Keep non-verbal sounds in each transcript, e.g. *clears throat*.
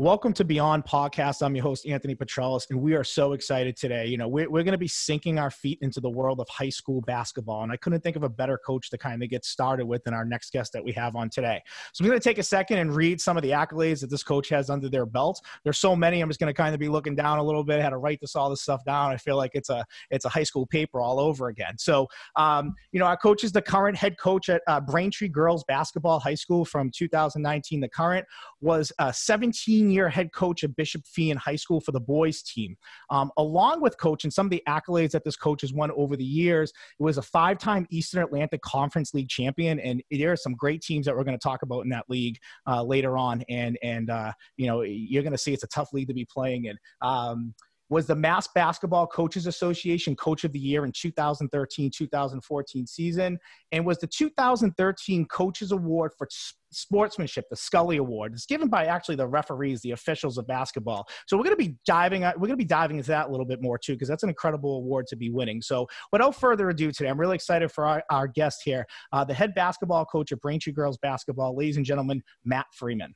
Welcome to Beyond Podcast. I'm your host, Anthony Petralis, and we are so excited today. You know, we're, we're going to be sinking our feet into the world of high school basketball, and I couldn't think of a better coach to kind of get started with than our next guest that we have on today. So I'm going to take a second and read some of the accolades that this coach has under their belt. There's so many. I'm just going to kind of be looking down a little bit. I had to write this all this stuff down. I feel like it's a it's a high school paper all over again. So, um, you know, our coach is the current head coach at uh, Braintree Girls Basketball High School from 2019. The current was a 17 year head coach of Bishop Feehan High School for the boys team. Um, along with coaching, some of the accolades that this coach has won over the years, it was a five time Eastern Atlantic Conference League champion. And there are some great teams that we're going to talk about in that league uh, later on. And, and uh, you know, you're going to see it's a tough league to be playing in. Um, was the Mass Basketball Coaches Association Coach of the Year in 2013-2014 season, and was the 2013 Coaches Award for Sportsmanship, the Scully Award. It's given by actually the referees, the officials of basketball. So we're going to be diving. We're going to be diving into that a little bit more too, because that's an incredible award to be winning. So without further ado, today I'm really excited for our, our guest here, uh, the head basketball coach of Braintree Girls Basketball, ladies and gentlemen, Matt Freeman.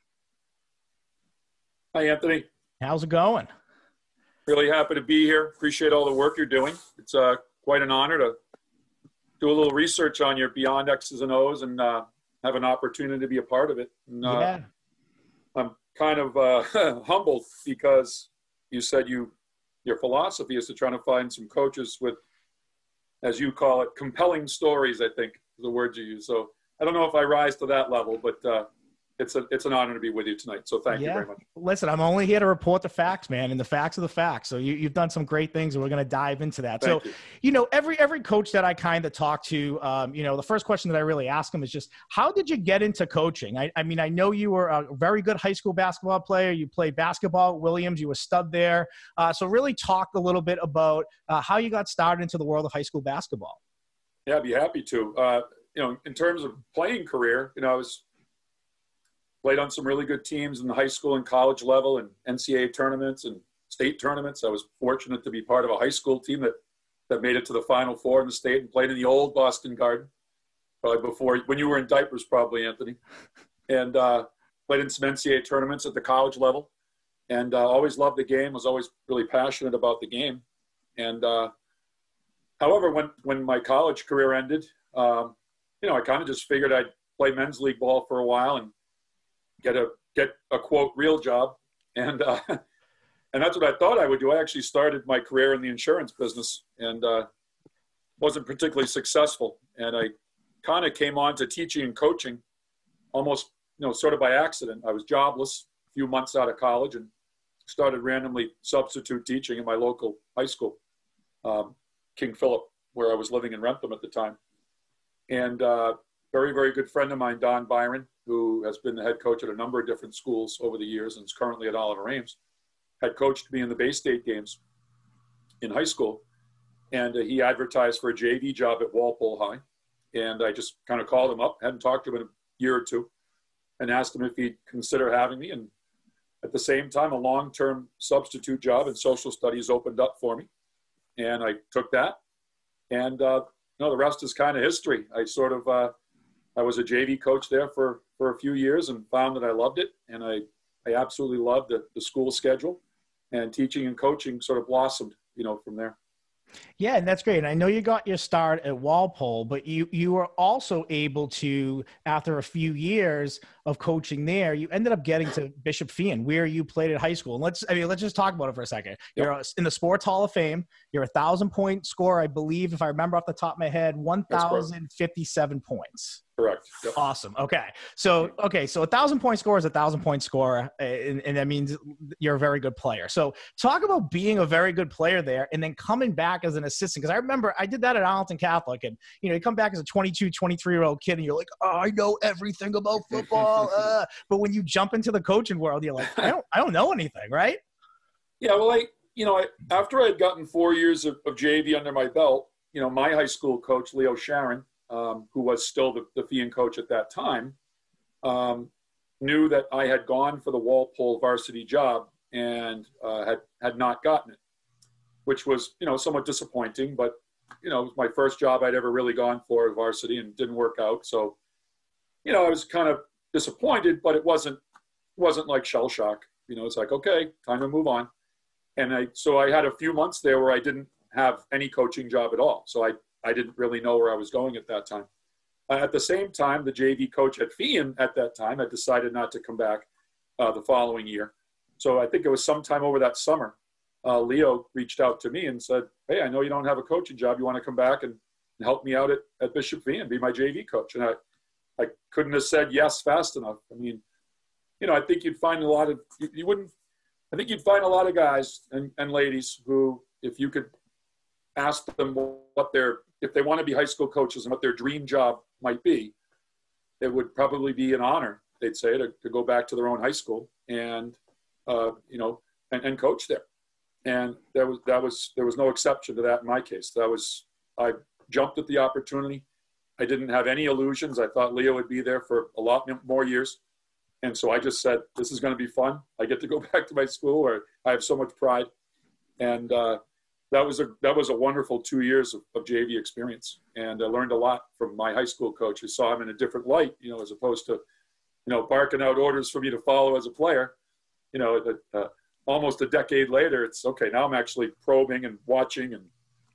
Hi, Anthony. How's it going? Really happy to be here. Appreciate all the work you're doing. It's uh, quite an honor to do a little research on your Beyond X's and O's and uh, have an opportunity to be a part of it. And, uh, yeah. I'm kind of uh, *laughs* humbled because you said you your philosophy is to try to find some coaches with, as you call it, compelling stories. I think the words you use. So I don't know if I rise to that level, but uh, it's a it's an honor to be with you tonight. So thank yeah. you very much. Listen, I'm only here to report the facts, man, and the facts are the facts. So you, have done some great things, and we're going to dive into that. Thank so you. you. know, every every coach that I kind of talk to, um, you know, the first question that I really ask them is just, how did you get into coaching? I, I mean, I know you were a very good high school basketball player. You played basketball at Williams. You were stud there. Uh, so really talk a little bit about uh, how you got started into the world of high school basketball. Yeah, I'd be happy to. Uh, you know, in terms of playing career, you know, I was played on some really good teams in the high school and college level and NCAA tournaments and state tournaments. I was fortunate to be part of a high school team that, that made it to the Final Four in the state and played in the old Boston Garden, probably before when you were in diapers, probably Anthony, and uh, played in some NCAA tournaments at the college level, and uh, always loved the game. Was always really passionate about the game, and uh, however, when when my college career ended, um, you know, I kind of just figured I'd play men's league ball for a while and get a get a quote real job, and uh, *laughs* and that's what I thought I would do. I actually started my career in the insurance business and uh, wasn't particularly successful, and I kind of came on to teaching and coaching almost you know sort of by accident. I was jobless a few months out of college and started randomly substitute teaching in my local high school, um, King Philip, where I was living in Wrentham at the time, and. Uh, very, very good friend of mine, Don Byron, who has been the head coach at a number of different schools over the years and is currently at Oliver Ames, had coached me in the Bay State games in high school. And uh, he advertised for a JV job at Walpole High. And I just kind of called him up, hadn't talked to him in a year or two, and asked him if he'd consider having me. And at the same time, a long term substitute job in social studies opened up for me. And I took that. And, uh, know, the rest is kind of history. I sort of, uh, I was a JV coach there for, for a few years and found that I loved it. And I, I absolutely loved the, the school schedule and teaching and coaching sort of blossomed, you know, from there. Yeah, and that's great. And I know you got your start at Walpole, but you you were also able to, after a few years of coaching there, you ended up getting to Bishop Feehan, where you played at high school. And let's I mean, let's just talk about it for a second. Yep. You're in the Sports Hall of Fame. You're a thousand point scorer, I believe, if I remember off the top of my head, one thousand fifty seven points. Correct. Yep. Awesome. Okay. So okay, so a thousand point score is a thousand point score, and, and, that means you're a very good player. So talk about being a very good player there, and then coming back as an assistant. Because I remember I did that at Arlington Catholic, and you know you come back as a 22, 23 year old kid, and you're like, oh, I know everything about *laughs* football. uh. But when you jump into the coaching world, you're like, I don't, I don't know anything, right? Yeah. Well, I you know I, after I had gotten four years of, of JV under my belt, you know my high school coach Leo Sharon um, who was still the, the Feehan coach at that time, um, knew that I had gone for the Walpole varsity job and uh, had had not gotten it, which was you know somewhat disappointing. But you know, it was my first job I'd ever really gone for varsity and didn't work out. So, you know, I was kind of disappointed, but it wasn't wasn't like shell shock. You know, it's like, okay, time to move on. And I, so I had a few months there where I didn't have any coaching job at all. So I, I didn't really know where I was going at that time. Uh, at the same time, the JV coach at Feehan at that time had decided not to come back uh, the following year. So I think it was sometime over that summer, uh, Leo reached out to me and said, Hey, I know you don't have a coaching job. You want to come back and, and help me out at, at Bishop Feehan, be my JV coach? And I, I couldn't have said yes fast enough. I mean, you know, I think you'd find a lot of, you, you wouldn't, I think you'd find a lot of guys and, and ladies who, if you could ask them what their, if they want to be high school coaches and what their dream job might be, it would probably be an honor, they'd say, to, to go back to their own high school and, uh, you know, and, and coach there. And there was, that was, there was no exception to that in my case. That was, I jumped at the opportunity. I didn't have any illusions. I thought Leo would be there for a lot more years. And so I just said, this is going to be fun. I get to go *laughs* back to my school where I have so much pride. And uh, that was a that was a wonderful two years of, of, JV experience, and I learned a lot from my high school coach, who saw him in a different light, you know, as opposed to, you know, barking out orders for me to follow as a player. You know, uh, almost a decade later, it's okay. Now I'm actually probing and watching and,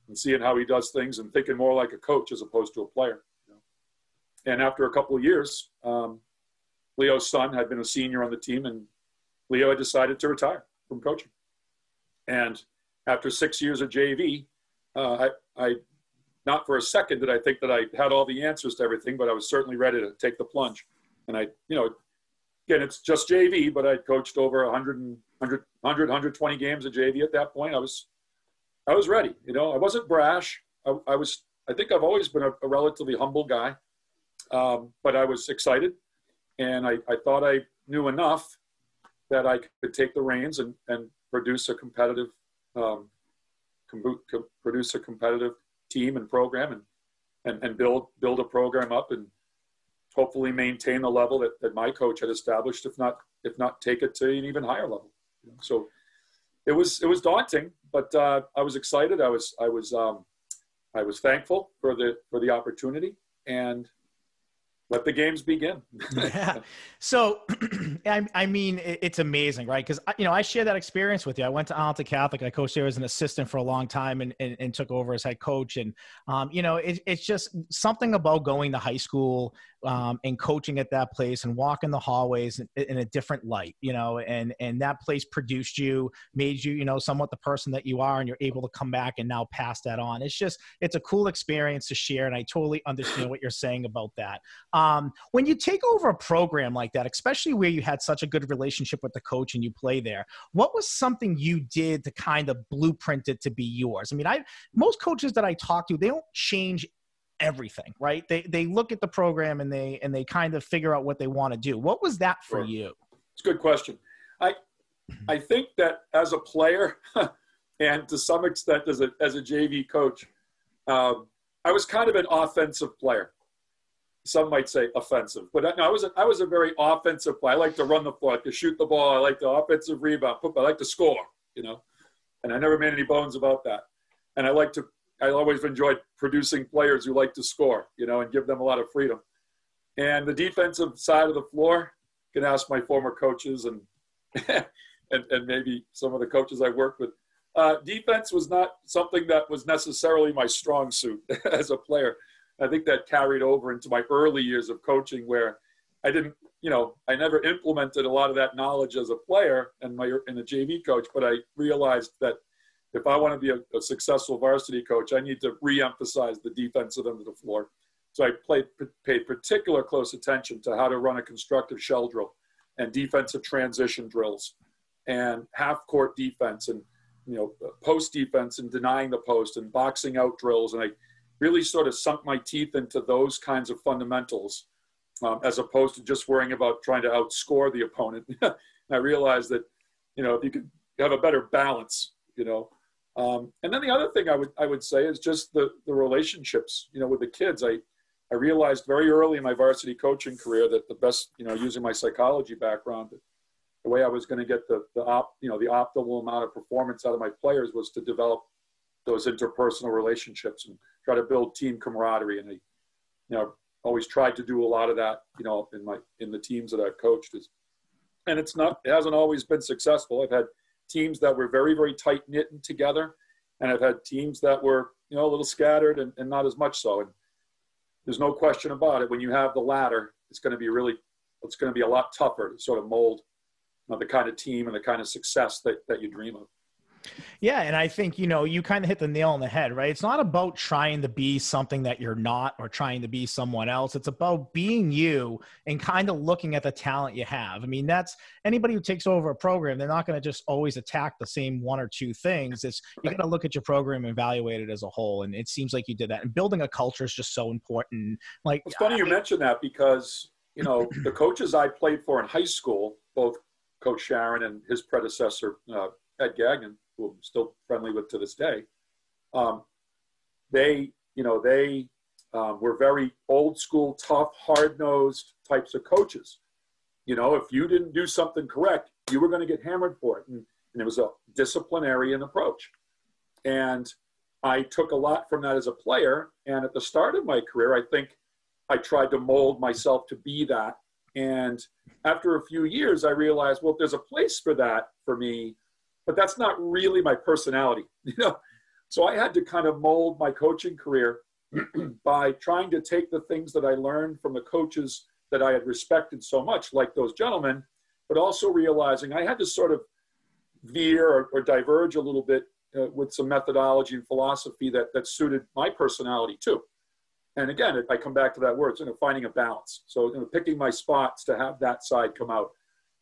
and seeing how he does things and thinking more like a coach as opposed to a player. You know? And after a couple of years, um, Leo's son had been a senior on the team, and Leo had decided to retire from coaching. And after six years of JV, uh, I, I, not for a second did I think that I had all the answers to everything, but I was certainly ready to take the plunge. And I, you know, again, it's just JV, but I coached over 100, 100, 100 120 games of JV at that point. I was, I was ready. You know, I wasn't brash. I, I was, I think I've always been a, a relatively humble guy, um, but I was excited and I, I thought I knew enough that I could take the reins and, and produce a competitive, um, com- com- produce a competitive team and program and, and, and build, build a program up and hopefully maintain the level that, that my coach had established, if not, if not take it to an even higher level. So it was, it was daunting, but uh, I was excited. I was, I was, um, I was thankful for the, for the opportunity and let the games begin. yeah. So, *clears throat* I, I, mean, it's amazing, right? Because, you know, I share that experience with you. I went to Arlington Catholic. I coached there as an assistant for a long time and, and, and took over as head coach. And, um, you know, it, it's just something about going to high school um, and coaching at that place and walking the hallways in, in, a different light, you know, and, and that place produced you, made you, you know, somewhat the person that you are, and you're able to come back and now pass that on. It's just, it's a cool experience to share. And I totally understand what you're saying about that. Um, when you take over a program like that, especially where you had such a good relationship with the coach and you play there, what was something you did to kind of blueprint it to be yours? I mean, I most coaches that I talk to, they don't change everything, right? They they look at the program and they and they kind of figure out what they want to do. What was that for sure. you? It's a good question. I I think that as a player *laughs* and to some extent as a as a JV coach, um, I was kind of an offensive player. Some might say offensive, but I, I was a, I was a very offensive player. I like to run the floor, I like to shoot the ball, I like the offensive rebound, I like to score, you know, and I never made any bones about that. And I like to I always enjoyed producing players who like to score, you know, and give them a lot of freedom. And the defensive side of the floor, can ask my former coaches and *laughs* and, and maybe some of the coaches I worked with. Uh, defense was not something that was necessarily my strong suit *laughs* as a player. I think that carried over into my early years of coaching, where I didn't, you know, I never implemented a lot of that knowledge as a player and my in a JV coach, but I realized that if I want to be a, a successful varsity coach, I need to re-emphasize the defensive end of the floor. So I played, paid particular close attention to how to run a constructive shell drill and defensive transition drills and half court defense and you know post defense and denying the post and boxing out drills and I really sort of sunk my teeth into those kinds of fundamentals um, as opposed to just worrying about trying to outscore the opponent. *laughs* I realized that you know if you could have a better balance, you know, um, and then the other thing I would I would say is just the the relationships, you know, with the kids. I I realized very early in my varsity coaching career that the best, you know, using my psychology background, the way I was going to get the the op, you know, the optimal amount of performance out of my players was to develop those interpersonal relationships and try to build team camaraderie. And I, you know, always tried to do a lot of that, you know, in my in the teams that I've coached. Is and it's not it hasn't always been successful. I've had teams that were very very tight knit and together, and I've had teams that were you know a little scattered and, and not as much so. And there's no question about it. When you have the latter, it's going to be really it's going to be a lot tougher to sort of mold you know, the kind of team and the kind of success that, that you dream of. Yeah, and I think you know you kind of hit the nail on the head, right? It's not about trying to be something that you're not or trying to be someone else. It's about being you and kind of looking at the talent you have. I mean, that's anybody who takes over a program, they're not going to just always attack the same one or two things. It's you got to look at your program and evaluate it as a whole. And it seems like you did that. And building a culture is just so important. Like it's funny I, you mentioned that because you know the coaches I played for in high school, both Coach Sharon and his predecessor uh, Ed Gagnon who I'm still friendly with to this day, um, they, you know, they um, were very old school, tough, hard nosed types of coaches. You know, if you didn't do something correct, you were going to get hammered for it. And, and it was a disciplinarian approach. And I took a lot from that as a player. And at the start of my career, I think I tried to mold myself to be that. And after a few years, I realized, well, there's a place for that for me but that's not really my personality, *laughs* you know. So I had to kind of mold my coaching career *clears throat* by trying to take the things that I learned from the coaches that I had respected so much, like those gentlemen, but also realizing I had to sort of veer or, or diverge a little bit uh, with some methodology and philosophy that, that suited my personality too. And again, I come back to that word, you know, finding a balance. So you know, picking my spots to have that side come out,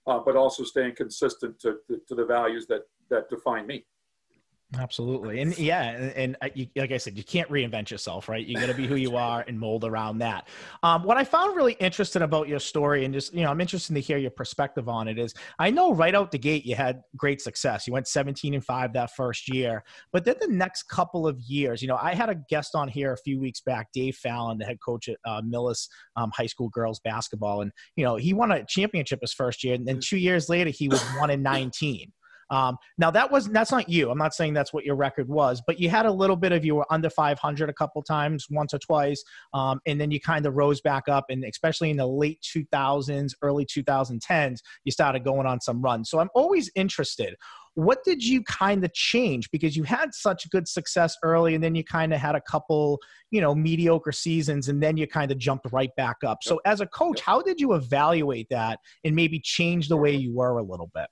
uh, but also staying consistent to, to, to the values that that define me. Absolutely. And yeah, and, and you, like I said, you can't reinvent yourself, right? You got to be who *laughs* you are and mold around that. Um, what I found really interesting about your story, and just, you know, I'm interested to hear your perspective on it, is I know right out the gate you had great success. You went 17 and 5 that first year. But then the next couple of years, you know, I had a guest on here a few weeks back, Dave Fallon, the head coach at uh, Millis um, High School girls basketball. And, you know, he won a championship his first year. And then two years later, he was 1 in 19. Um, now that was that's not you. I'm not saying that's what your record was, but you had a little bit of you were under 500 a couple times, once or twice, um, and then you kind of rose back up, and especially in the late 2000s, early 2010s, you started going on some runs. So I'm always interested. What did you kind of change because you had such good success early, and then you kind of had a couple, you know, mediocre seasons, and then you kind of jumped right back up. So as a coach, how did you evaluate that and maybe change the way you were a little bit?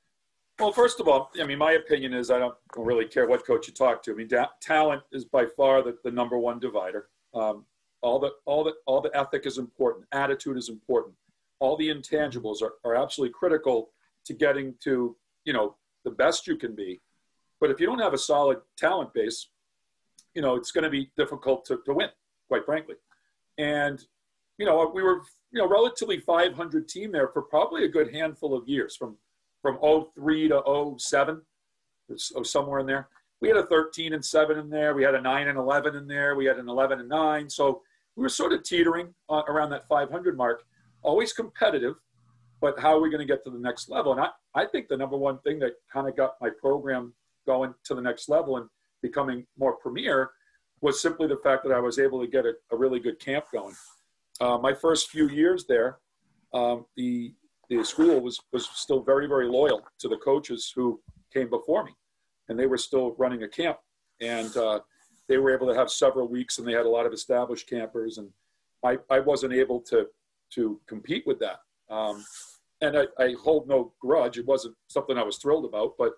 Well, first of all, I mean, my opinion is I don't really care what coach you talk to. I mean, da- talent is by far the, the number one divider. Um, all the all the all the ethic is important. Attitude is important. All the intangibles are, are absolutely critical to getting to you know the best you can be. But if you don't have a solid talent base, you know it's going to be difficult to, to win, quite frankly. And you know we were you know relatively 500 team there for probably a good handful of years from from 03 to 07, or somewhere in there. We had a 13 and 7 in there. We had a 9 and 11 in there. We had an 11 and 9. So we were sort of teetering around that 500 mark, always competitive, but how are we going to get to the next level? And I, I think the number one thing that kind of got my program going to the next level and becoming more premier was simply the fact that I was able to get a, a really good camp going. Uh, my first few years there, um, the the school was was still very very loyal to the coaches who came before me, and they were still running a camp, and uh, they were able to have several weeks, and they had a lot of established campers, and I, I wasn't able to to compete with that, um, and I, I hold no grudge. It wasn't something I was thrilled about, but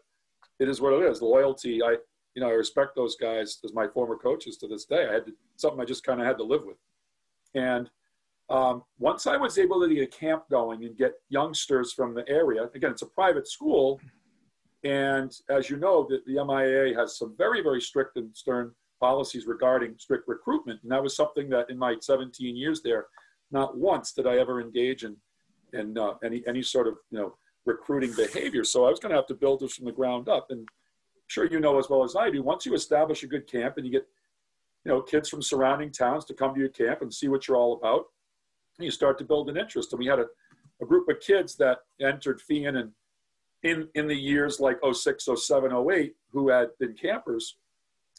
it is what it is. Loyalty, I you know I respect those guys as my former coaches to this day. I had to, something I just kind of had to live with, and um, once I was able to get a camp going and get youngsters from the area, again, it's a private school. And as you know, the, the MIAA has some very, very strict and stern policies regarding strict recruitment. And that was something that in my 17 years there, not once did I ever engage in, in uh, any, any sort of, you know, recruiting behavior. So I was going to have to build this from the ground up. And I'm sure you know as well as I do, once you establish a good camp and you get, you know, kids from surrounding towns to come to your camp and see what you're all about, you start to build an interest. And we had a, a group of kids that entered Feehan and in, in the years like 06, 07, 08 who had been campers.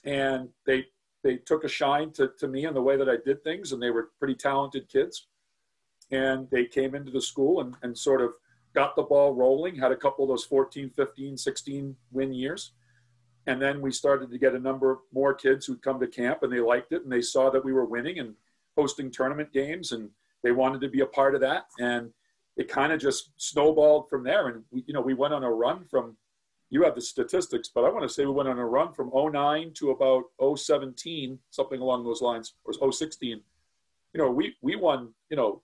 And they, they took a shine to, to me and the way that I did things. And they were pretty talented kids. And they came into the school and, and sort of got the ball rolling, had a couple of those 14, 15, 16 win years. And then we started to get a number of more kids who'd come to camp and they liked it and they saw that we were winning and hosting tournament games and they wanted to be a part of that. And it kind of just snowballed from there. And we, you know, we went on a run from, you have the statistics, but I want to say we went on a run from 09 to about 017, something along those lines, or 016. You know, we, we won, you know,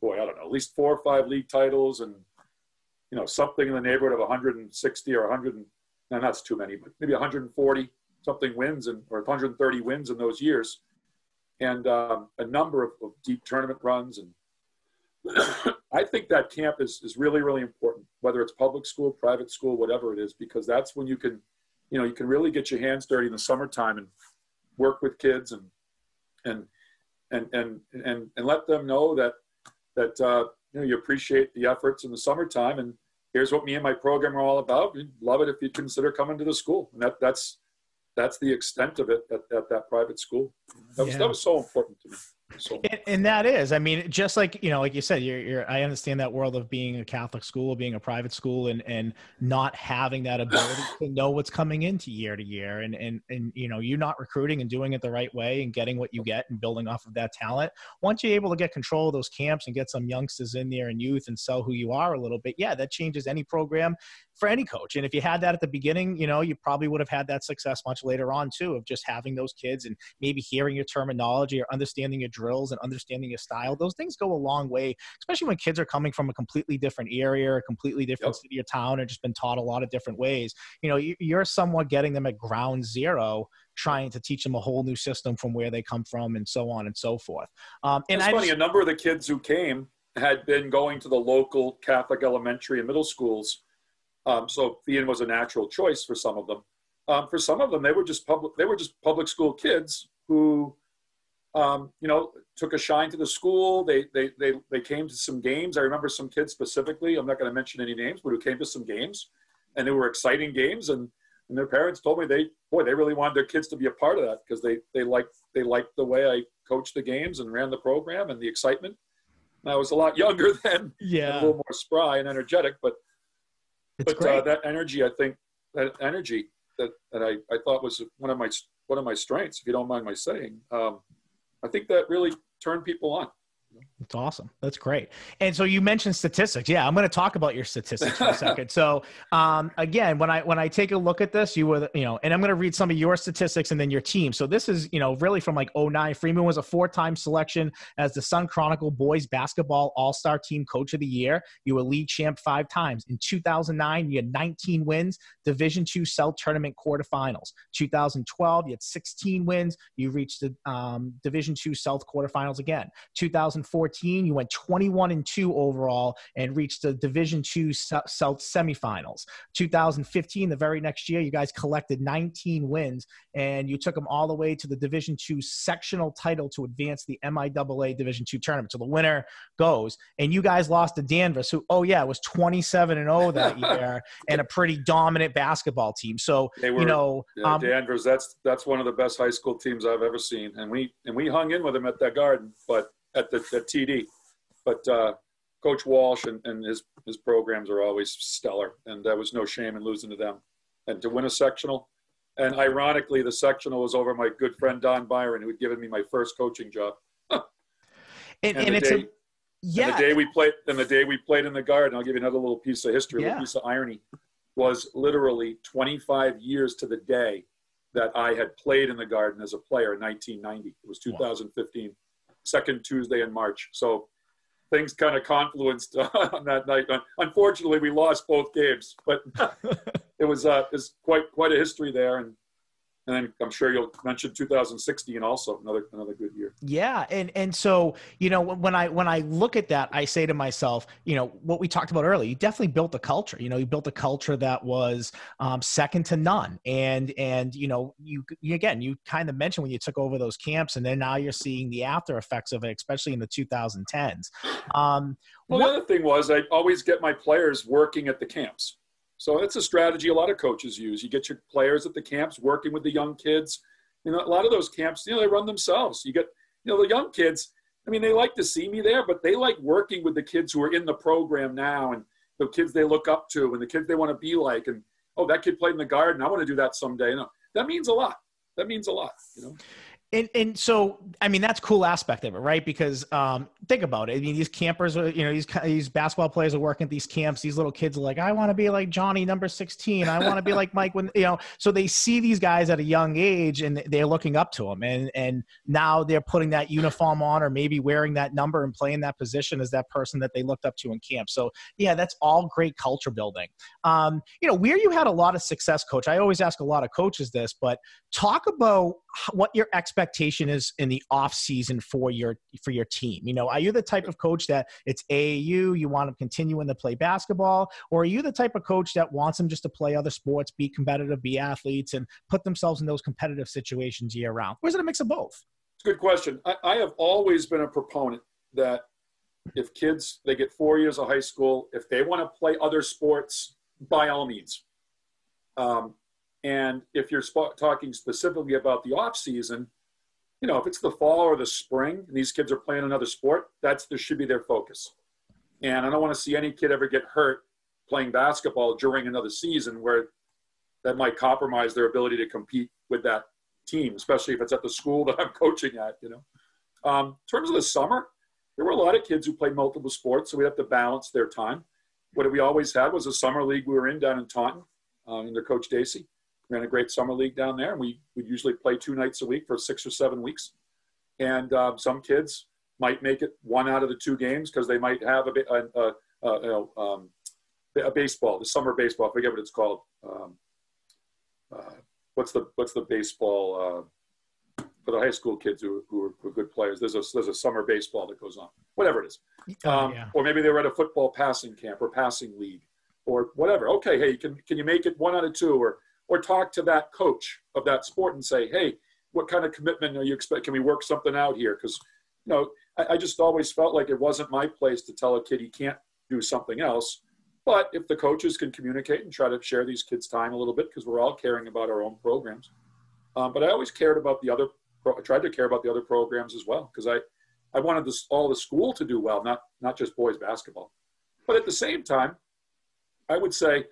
boy, I don't know, at least four or five league titles and, you know, something in the neighborhood of 160 or 100, and, no, that's too many, but maybe 140 something wins and, or 130 wins in those years. And um, a number of, of deep tournament runs and *coughs* I think that camp is, is really, really important, whether it's public school, private school, whatever it is, because that's when you can, you know, you can really get your hands dirty in the summertime and work with kids and, and, and, and, and, and let them know that, that, uh, you know, you appreciate the efforts in the summertime and here's what me and my program are all about. We'd love it if you'd consider coming to the school. And that, that's, that's the extent of it at, at that private school. That was, yeah. that was so important to me. So. And, and, that is, I mean, just like you know, like you said, you're, you're. I understand that world of being a Catholic school, being a private school, and and not having that ability to know what's coming into year to year, and and and you know, you're not recruiting and doing it the right way and getting what you get and building off of that talent. Once you're able to get control of those camps and get some youngsters in there and youth and sell who you are a little bit, yeah, that changes any program for any coach. And if you had that at the beginning, you know, you probably would have had that success much later on too, of just having those kids and maybe hearing your terminology or understanding your drills and understanding your style. Those things go a long way, especially when kids are coming from a completely different area, a completely different yep. city or town, and just been taught a lot of different ways. You know, you're somewhat getting them at ground zero trying to teach them a whole new system from where they come from and so on and so forth. Um, and it's I funny, just, a number of the kids who came had been going to the local Catholic elementary and middle schools um, so Feehan was a natural choice for some of them. Um, for some of them, they were just public. They were just public school kids who, um, you know, took a shine to the school. They they they they came to some games. I remember some kids specifically. I'm not going to mention any names, but who came to some games, and they were exciting games. And and their parents told me they boy they really wanted their kids to be a part of that because they they liked they liked the way I coached the games and ran the program and the excitement. And I was a lot *laughs* younger then, yeah, a little more spry and energetic, but it's but uh, that energy, I think, that energy that, that I, I thought was one of my one of my strengths, if you don't mind my saying, um, I think that really turned people on. That's awesome. That's great. And so you mentioned statistics. Yeah, I'm going to talk about your statistics for a second. *laughs* So um, again, when I when I take a look at this, you were you know, and I'm going to read some of your statistics and then your team. So this is you know really from like 09. Freeman was a four-time selection as the Sun Chronicle Boys Basketball All-Star Team Coach of the Year. You were league champ five times. In 2009, you had 19 wins, Division Two South Tournament quarterfinals. 2012, you had 16 wins. You reached the um, Division Two South quarterfinals again. 2014 2014, you went 21 and 2 overall and reached the Division 2 South semifinals. 2015, the very next year, you guys collected 19 wins and you took them all the way to the Division 2 sectional title to advance the MIAA Division 2 tournament. So the winner goes. And you guys lost to Danvers, who, oh yeah, was 27 and 0 that *laughs* year and a pretty dominant basketball team. So were, you know, yeah, um, Danvers, that's that's one of the best high school teams I've ever seen, and we and we hung in with them at that garden, but at the at TD. But uh, Coach Walsh and, and his his programs are always stellar, and there was no shame in losing to them. And to win a sectional, and ironically, the sectional was over my good friend Don Byron, who had given me my first coaching job. and, and, and it's day, a, yeah. And the day we played, and the day we played in the garden, I'll give you another little piece of history, a little piece of irony, was literally 25 years to the day that I had played in the garden as a player in 1990. It was 2015. Wow second Tuesday in March. So things kind of confluenced *laughs* on that night. Unfortunately, we lost both games, but *laughs* it was uh, it's quite quite a history there, and and then I'm sure you'll mention 2016 also another another good year. Yeah, and and so you know when I when I look at that, I say to myself, you know what we talked about earlier. You definitely built a culture. You know, you built a culture that was um, second to none. And and you know you, you again you kind of mentioned when you took over those camps, and then now you're seeing the after effects of it, especially in the 2010s. Um, well, what, the other thing was I always get my players working at the camps. So it's a strategy a lot of coaches use. You get your players at the camps working with the young kids. You know, a lot of those camps, you know, they run themselves. You get, you know, the young kids. I mean, they like to see me there, but they like working with the kids who are in the program now and the kids they look up to and the kids they want to be like. And oh, that kid played in the garden. I want to do that someday. You know, that means a lot. That means a lot. You know. And, and so, I mean, that's cool aspect of it, right? Because um, think about it. I mean, these campers are, you know, these these basketball players are working at these camps. These little kids are like, I want to be like Johnny, number sixteen. I want to be like Mike. When you know, so they see these guys at a young age, and they're looking up to them, and and now they're putting that uniform on, or maybe wearing that number and playing that position as that person that they looked up to in camp. So yeah, that's all great culture building. Um, you know, where you had a lot of success, coach. I always ask a lot of coaches this, but talk about what your expectation is in the off season for your for your team. You know, are you the type of coach that it's AAU, you want them continuing to play basketball, or are you the type of coach that wants them just to play other sports, be competitive, be athletes, and put themselves in those competitive situations year round? Or is it a mix of both? It's a good question. I, I have always been a proponent that if kids they get four years of high school, if they want to play other sports, by all means. Um, and if you're sp- talking specifically about the off season, you know, if it's the fall or the spring and these kids are playing another sport, that's there should be their focus. And I don't want to see any kid ever get hurt playing basketball during another season where that might compromise their ability to compete with that team, especially if it's at the school that I'm *laughs* coaching at. You know, um, in terms of the summer, there were a lot of kids who played multiple sports, so we have to balance their time. What we always had was a summer league we were in down in Taunton um, under Coach Dacey ran a great summer league down there, and we would usually play two nights a week for six or seven weeks. And uh, some kids might make it one out of the two games because they might have a, a, a, a you know, um, a baseball, the summer baseball. I forget what it's called. Um, uh, what's the what's the baseball uh, for the high school kids who, who, are, who, are, good players? There's a there's a summer baseball that goes on. Whatever it is, oh, um, yeah. or maybe they were at a football passing camp or passing league or whatever. Okay, hey, can can you make it one out of two or or talk to that coach of that sport and say, hey, what kind of commitment are you expect? Can we work something out here? Because, you know, I, I, just always felt like it wasn't my place to tell a kid he can't do something else. But if the coaches can communicate and try to share these kids' time a little bit, because we're all caring about our own programs. Um, but I always cared about the other, I tried to care about the other programs as well, because I, I wanted this, all the school to do well, not, not just boys basketball. But at the same time, I would say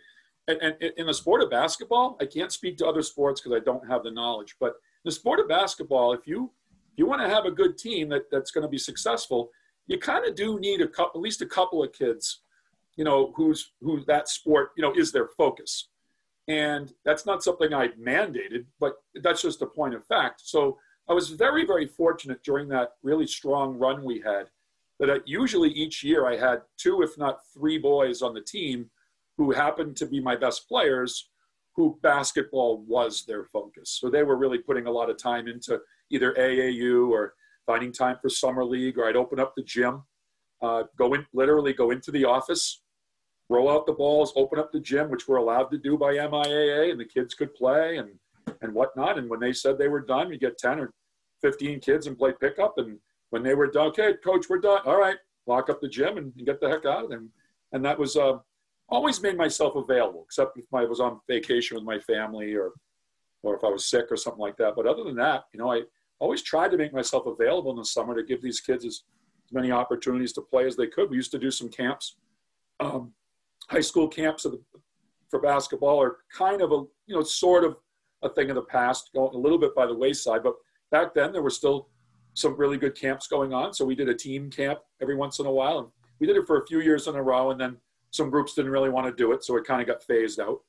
and, and in the sport of basketball, I can't speak to other sports because I don't have the knowledge. But in the sport of basketball, if you if you want to have a good team that, that's going to be successful, you kind of do need a couple, at least a couple of kids, you know, who's who that sport, you know, is their focus. And that's not something I mandated, but that's just a point of fact. So I was very, very fortunate during that really strong run we had that uh, usually each year I had two, if not three boys on the team who happened to be my best players who basketball was their focus. So they were really putting a lot of time into either AAU or finding time for summer league, or I'd open up the gym, uh, go in, literally go into the office, roll out the balls, open up the gym, which we're allowed to do by MIAA, and the kids could play and and whatnot. And when they said they were done, we get 10 or 15 kids and play pickup. And when they were done, okay, coach, we're done. All right, lock up the gym and, and get the heck out of there. And that was uh, always made myself available, except if I was on vacation with my family or, or if I was sick or something like that. But other than that, you know, I always tried to make myself available in the summer to give these kids as, as many opportunities to play as they could. We used to do some camps, um, high school camps the, for basketball are kind of a, you know, sort of a thing of the past, going a little bit by the wayside. But back then, there were still some really good camps going on. So we did a team camp every once in a while. And we did it for a few years in a row. And then some groups didn't really want to do it, so it kind of got phased out.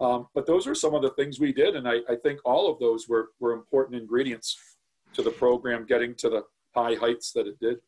Um, but those are some of the things we did, and I, I think all of those were, were important ingredients to the program getting to the high heights that it did.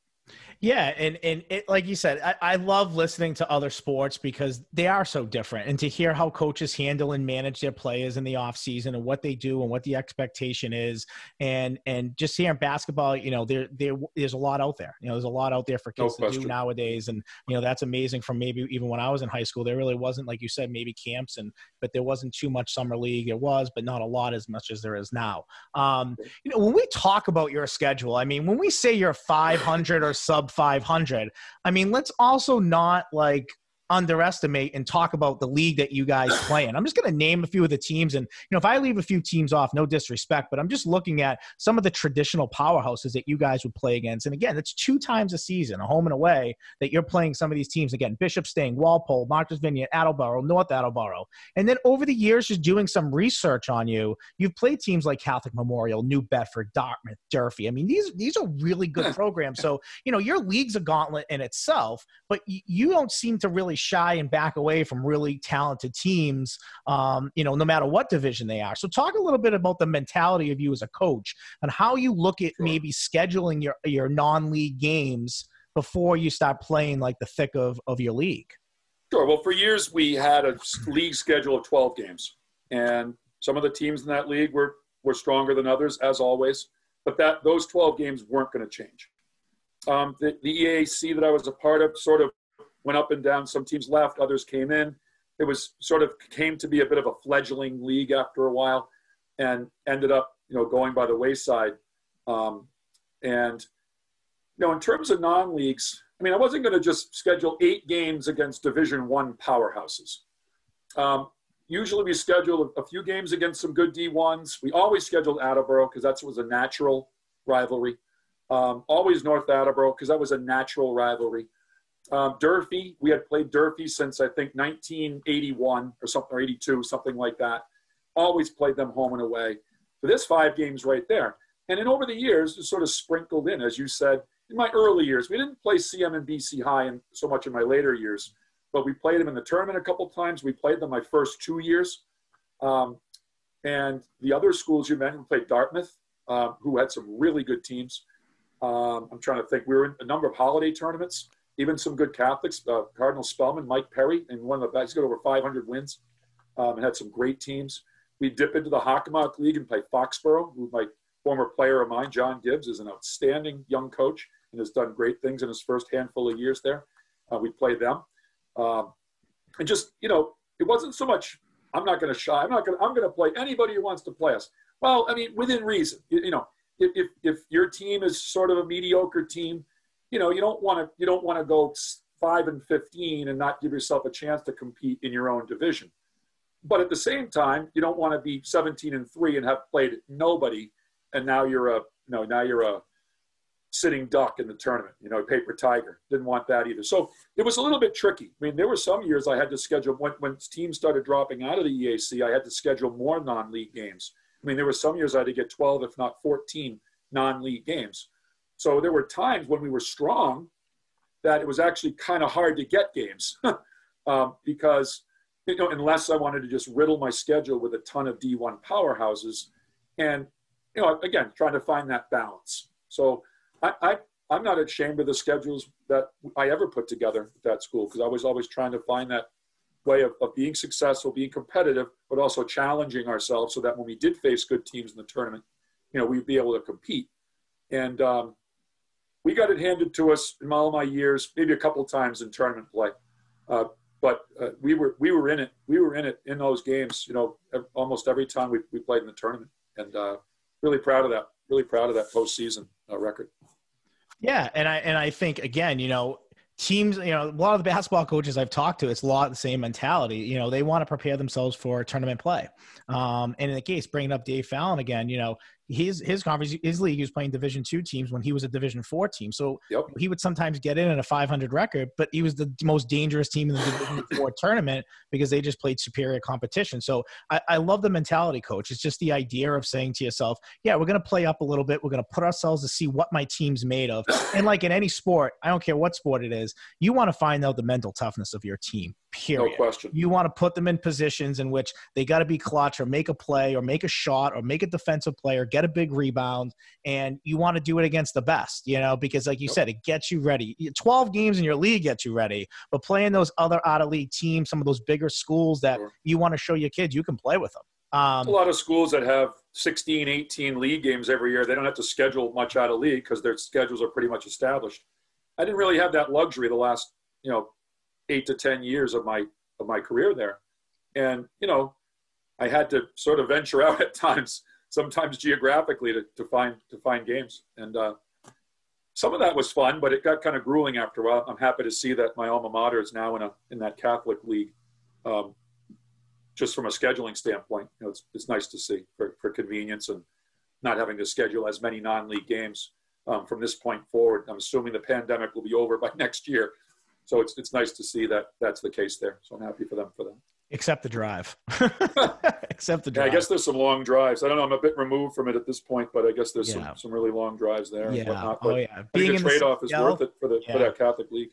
Yeah, and and it, like you said, I, I, love listening to other sports because they are so different, and to hear how coaches handle and manage their players in the off season and what they do and what the expectation is, and and just hearing basketball, you know, there there there's a lot out there. You know, there's a lot out there for kids no to do nowadays, and you know that's amazing. From maybe even when I was in high school, there really wasn't like you said, maybe camps, and but there wasn't too much summer league. It was, but not a lot as much as there is now. Um, you know, when we talk about your schedule, I mean, when we say you're 500 or sub 500 i mean let's also not like underestimate and talk about the league that you guys *clears throat* play in. I'm just going to name a few of the teams. And, you know, if I leave a few teams off, no disrespect, but I'm just looking at some of the traditional powerhouses that you guys would play against. And again, it's two times a season, a home and away, that you're playing some of these teams. Again, Bishop Stang, Walpole, Martha's Vineyard, Attleboro, North Attleboro. And then over the years, just doing some research on you, you've played teams like Catholic Memorial, New Bedford, Dartmouth, Durfee. I mean, these, these are really good *clears throat* programs. So, you know, your league's a gauntlet in itself, but you don't seem to really shy and back away from really talented teams, um, you know, no matter what division they are. So, talk a little bit about the mentality of you as a coach and how you look at maybe scheduling your your non league games before you start playing like the thick of of your league. Sure. Well, for years we had a league schedule of 12 games, and some of the teams in that league were were stronger than others, as always. But that those 12 games weren't going to change. Um, the, the EAC that I was a part of sort of went up and down. Some teams left, others came in. It was sort of came to be a bit of a fledgling league after a while, and ended up you know going by the wayside. Um, and you know, in terms of non-leagues, I mean, I wasn't going to just schedule eight games against Division One powerhouses. Um, usually, we schedule a few games against some good D1s. We always scheduled Attleboro because that was a natural rivalry. Um, always North Attleboro because that was a natural rivalry. Um, Durfee, we had played Durfee since I think 1981 or something, or 82, something like that. Always played them home and away. So this five games right there. And then over the years, it's sort of sprinkled in, as you said, in my early years. We didn't play CM and BC High in so much in my later years, but we played them in the tournament a couple times. We played them my first two years. Um, and the other schools you mentioned, we played Dartmouth, um, who had some really good teams. Um, I'm trying to think. We were in a number of holiday tournaments, even some good Catholics. Uh, Cardinal Spellman, Mike Perry, and one of the best. He's got over 500 wins um, and had some great teams. We dip into the Hockomock League and play Foxborough, who my former player of mine, John Gibbs, is an outstanding young coach and has done great things in his first handful of years there. Uh, we play them, um, and just you know, it wasn't so much. I'm not going to shy. I'm not going. I'm going to play anybody who wants to play us. Well, I mean, within reason. You, you know, if, if if your team is sort of a mediocre team, you know, you don't want to you don't want to go five and fifteen and not give yourself a chance to compete in your own division. But at the same time, you don't want to be 17 and three and have played nobody, and now you're a you know now you're a sitting duck in the tournament, you know, paper tiger. Didn't want that either. So it was a little bit tricky. I mean, there were some years I had to schedule when, when teams started dropping out of the EAC, I had to schedule more non-league games. I mean, there were some years I had to get 12, if not 14 non-league games. So there were times when we were strong that it was actually kind of hard to get games *laughs* um, because, you know, unless I wanted to just riddle my schedule with a ton of D1 powerhouses and, you know, again, trying to find that balance. So I, I, I'm not ashamed of the schedules that I ever put together at that school because I was always trying to find that way of, of being successful, being competitive, but also challenging ourselves so that when we did face good teams in the tournament, you know, we'd be able to compete. And um, we got it handed to us in all my years, maybe a couple times in tournament play. Uh, but uh, we were we were in it. We were in it in those games. You know, almost every time we, we played in the tournament, and uh, really proud of that. Really proud of that postseason uh, record. Yeah, and I and I think again, you know, teams, you know, a lot of the basketball coaches I've talked to, it's a lot of the same mentality. You know, they want to prepare themselves for tournament play. Um, and in the case, bringing up Dave Fallon again, you know, his his conference his league he was playing division two teams when he was a division four team. So yep. he would sometimes get in at a 500 record but he was the most dangerous team in the division *laughs* four tournament because they just played superior competition. So I, I love the mentality coach. It's just the idea of saying to yourself yeah we're going to play up a little bit. We're going to put ourselves to see what my team's made of. And like in any sport i don't care what sport it is you want to find out the mental toughness of your team Period. No question. You want to put them in positions in which they got to be clutch or make a play or make a shot or make a defensive play or get a big rebound. And you want to do it against the best, you know, because like you yep. said, it gets you ready. 12 games in your league gets you ready, but playing those other out of league teams, some of those bigger schools that sure. you want to show your kids, you can play with them. Um, a lot of schools that have 16, 18 league games every year, they don't have to schedule much out of league because their schedules are pretty much established. I didn't really have that luxury the last, you know, eight to ten years of my of my career there, and you know, I had to sort of venture out *laughs* at times, sometimes geographically, to, to find to find games. And uh, some of that was fun, but it got kind of grueling after a while. I'm happy to see that my alma mater is now in a in that Catholic league. Um, just from a scheduling standpoint, you know, it's, it's nice to see for, for convenience and not having to schedule as many non-league games um, from this point forward. I'm assuming the pandemic will be over by *laughs* next year, so it's it's nice to see that that's the case there. So I'm happy for them for that. Except the drive. *laughs* *laughs* Except the drive. Yeah, I guess there's some long drives. I don't know. I'm a bit removed from it at this point, but I guess there's yeah. some, some really long drives there. Yeah. Oh yeah. Being I think the trade off is worth it for the yeah. for that Catholic league.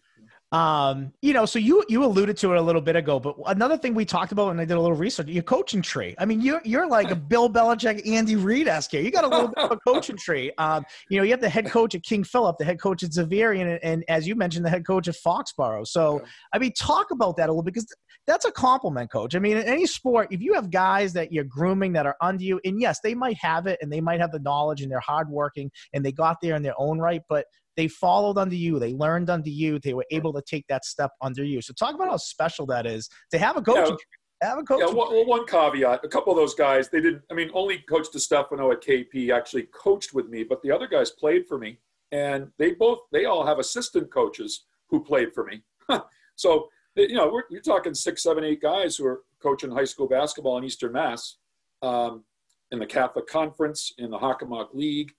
Um, you know, so you you alluded to it a little bit ago, but another thing we talked about when I did a little research, your coaching tree. I mean, you're you're like a *laughs* Bill Belichick, Andy Reid esque here. You got a little bit of a *laughs* coaching tree. Um, you know, you have the head coach at King Philip, the head coach at Xaverian, and, and as you mentioned, the head coach at Foxborough. So, I mean, talk about that a little because that's a compliment, coach. I mean, in any sport, if you have guys that you're grooming that are under you, and yes, they might have it and they might have the knowledge and they're hardworking and they got there in their own right, but they followed under you, they learned under you, they were able to take that step under you. So talk about how special that is to have a coach. Yeah. Have a coach. Yeah, well, one caveat. A couple of those guys, they didn't. I mean, only Coach DeStefano at KP actually coached with me, but the other guys played for me, and they both, they all have assistant coaches who played for me. *laughs* so you know, we're, you're talking six, seven, eight guys who are coaching high school basketball in Eastern Mass, um, in the Catholic Conference, in the Hockomock League,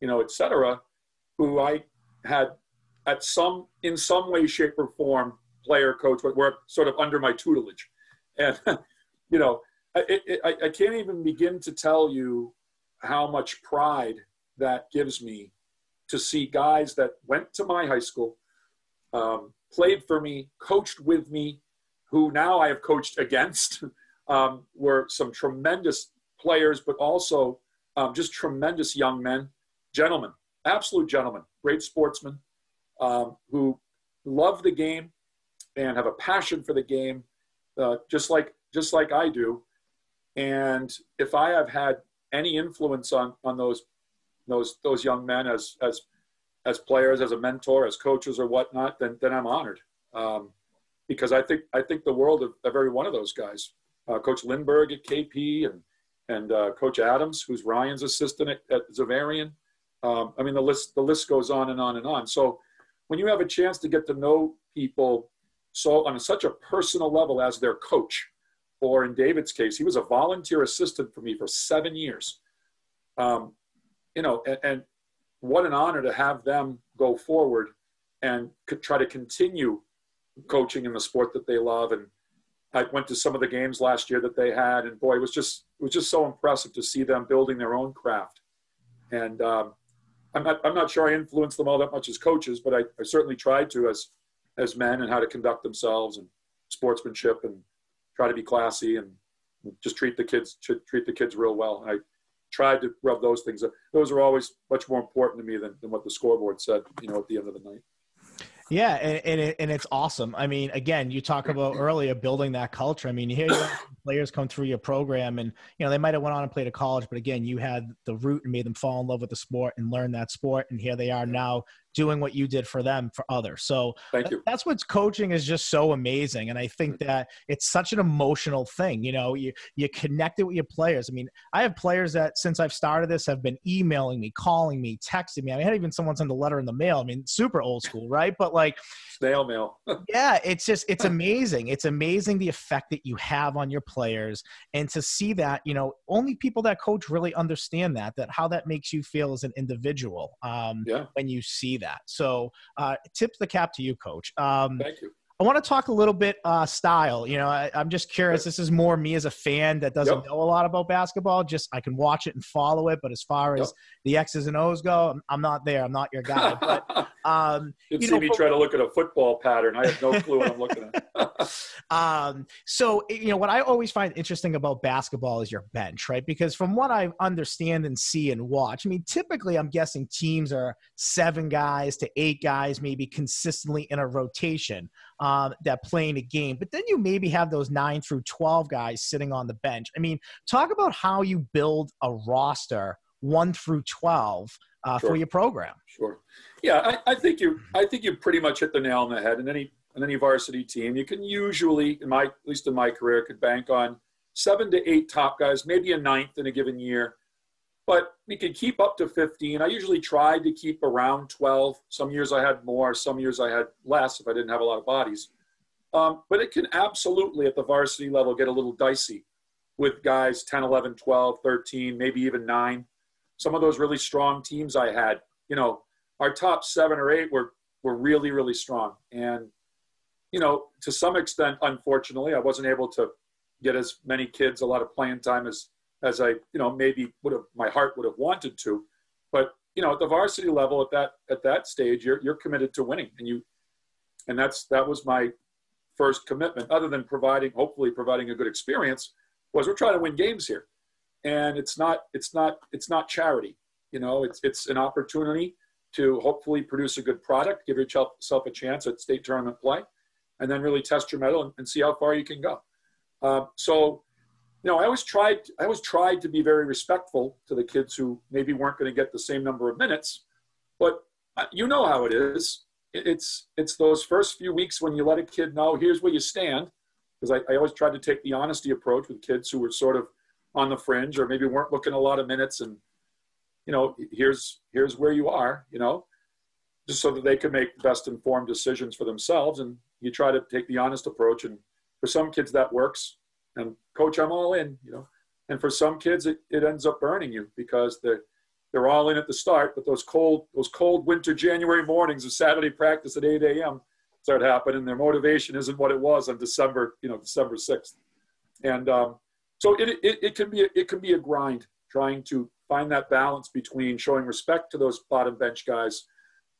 you know, et cetera, who I had at some in some way, shape, or form player coach, but were sort of under my tutelage, and *laughs* you know, I, I can't even begin to tell you how much pride that gives me to see guys that went to my high school, um, played for me, coached with me, who now I have coached against, *laughs* um, were some tremendous players, but also um, just tremendous young men, gentlemen, absolute gentlemen great sportsmen um, who love the game and have a passion for the game, uh, just like just like I do. And if I have had any influence on on those those those young men as as as players, as a mentor, as coaches, or whatnot, then then I'm honored. Um, because I think I think the world of, every one of those guys. Uh, Coach Lindberg at KP and and uh, Coach Adams, who's Ryan's assistant at, at Xaverian, um, I mean, the list the list goes on and on and on. So when you have a chance to get to know people so on such a personal level as their coach, or in David's case, he was a volunteer assistant for me for seven years. Um, you know, and, and, what an honor to have them go forward and try to continue coaching in the sport that they love. And I went to some of the games last year that they had, and boy, it was just it was just so impressive to see them building their own craft. And um, I'm not, I'm not sure I influenced them all that much as coaches, but I, I certainly tried to as, as men and how to conduct themselves and sportsmanship and try to be classy and just treat the kids, treat the kids real well. And I tried to rub those things up. Those are always much more important to me than, than what the scoreboard said, you know, at the end of the night. Yeah, and and, it, and it's awesome. I mean, again, you talk about earlier building that culture. I mean, here you have *coughs* players come through your program, and you know they might have went on and played a college, but again, you had the root and made them fall in love with the sport and learn that sport, and here they are now doing what you did for them for others. So Thank you. that's what's coaching is just so amazing. And I think that it's such an emotional thing. You know, you you connected with your players. I mean, I have players that since I've started this have been emailing me, calling me, texting me. I, mean, I had even someone send a letter in the mail. I mean, super old school, right? But like snail mail. *laughs* yeah, it's just it's amazing. It's amazing the effect that you have on your players. And to see that, you know, only people that coach really understand that, that how that makes you feel as an individual. Um, yeah. when you see that. So, uh, tip the cap to you, Coach. Um, Thank you. I want to talk a little bit uh, style. You know, I, am just curious. This is more me as a fan that doesn't yep. know a lot about basketball. Just I can watch it and follow it, but as far as yep. the X's and O's go, I'm, I'm, not there. I'm not your guy. *laughs* But um, you see know, me try to look at a football pattern. I have no clue what I'm looking at. *laughs* *laughs* um, so you know what I always find interesting about basketball is your bench, right? Because from what I understand and see and watch, I mean, typically I'm guessing teams are seven guys to eight guys, maybe consistently in a rotation um, that playing a game. But then you maybe have those nine through 12 guys sitting on the bench. I mean, talk about how you build a roster one through 12 uh, sure. for your program. Sure. Yeah, I, I, think you I think you pretty much hit the nail on the head. In any in any varsity team, you can usually, in my at least in my career, could bank on seven to eight top guys, maybe a ninth in a given year, but we could keep up to 15. I usually tried to keep around 12. Some years I had more, some years I had less if I didn't have a lot of bodies. Um, but it can absolutely at the varsity level get a little dicey with guys 10, 11, 12, 13, maybe even nine. Some of those really strong teams I had, you know, our top seven or eight were, were really, really strong. And, you know, to some extent, unfortunately, I wasn't able to get as many kids a lot of playing time as as I, you know, maybe would have my heart would have wanted to. But you know, at the varsity level, at that at that stage, you're you're committed to winning, and you, and that's that was my first commitment. Other than providing, hopefully, providing a good experience, was we're trying to win games here, and it's not it's not it's not charity. You know, it's it's an opportunity to hopefully produce a good product, give yourself a chance at state tournament play, and then really test your mettle and, and see how far you can go. Uh, so you know, I always tried. I always tried to be very respectful to the kids who maybe weren't going to get the same number of minutes. But uh, you know how it is. It's it's those first few weeks when you let a kid know here's where you stand. Because I, I always tried to take the honesty approach with kids who were sort of on the fringe or maybe weren't looking a lot of minutes and you know here's here's where you are you know just so that they could make the best informed decisions for themselves and you try to take the honest approach and for some kids that works and coach, I'm all in, you know. And for some kids, it, it ends up burning you because they're, they're all in at the start, but those cold, those cold winter January mornings of Saturday practice at 8 a.m. start happening. Their motivation isn't what it was on December, you know, December 6th. And um, so it, it, it, can be a, it can be a grind trying to find that balance between showing respect to those bottom bench guys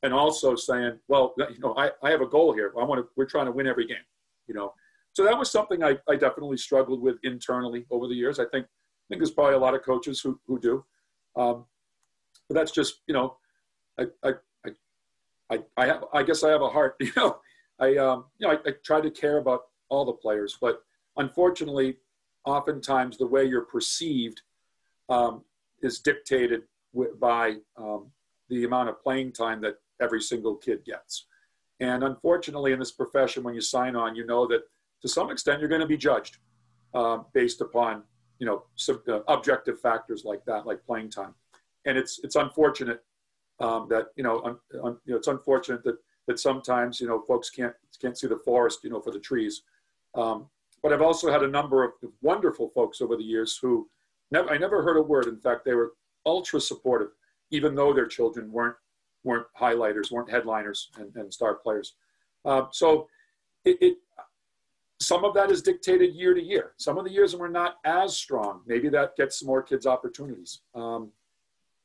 and also saying, well, you know, I, I have a goal here. I want to, we're trying to win every game, you know, so that was something I, I definitely struggled with internally over the years. I think I think there's probably a lot of coaches who, who do. Um, but that's just, you know, I, I, I, I, have, I guess I have a heart, *laughs* you know, I, um, you know, I, I try to care about all the players, but unfortunately, oftentimes the way you're perceived um, is dictated by um, the amount of playing time that every single kid gets. And unfortunately, in this profession, when you sign on, you know that to some extent, you're going to be judged uh, based upon you know sub, uh, objective factors like that, like playing time. And it's it's unfortunate um, that you know, un, un, you know it's unfortunate that that sometimes you know folks can't can't see the forest you know for the trees. Um, but I've also had a number of wonderful folks over the years who never I never heard a word. In fact, they were ultra supportive, even though their children weren't weren't highlighters, weren't headliners, and, and star players. Uh, so it, it, some of that is dictated year to year. Some of the years we're not as strong, maybe that gets more kids opportunities. Um,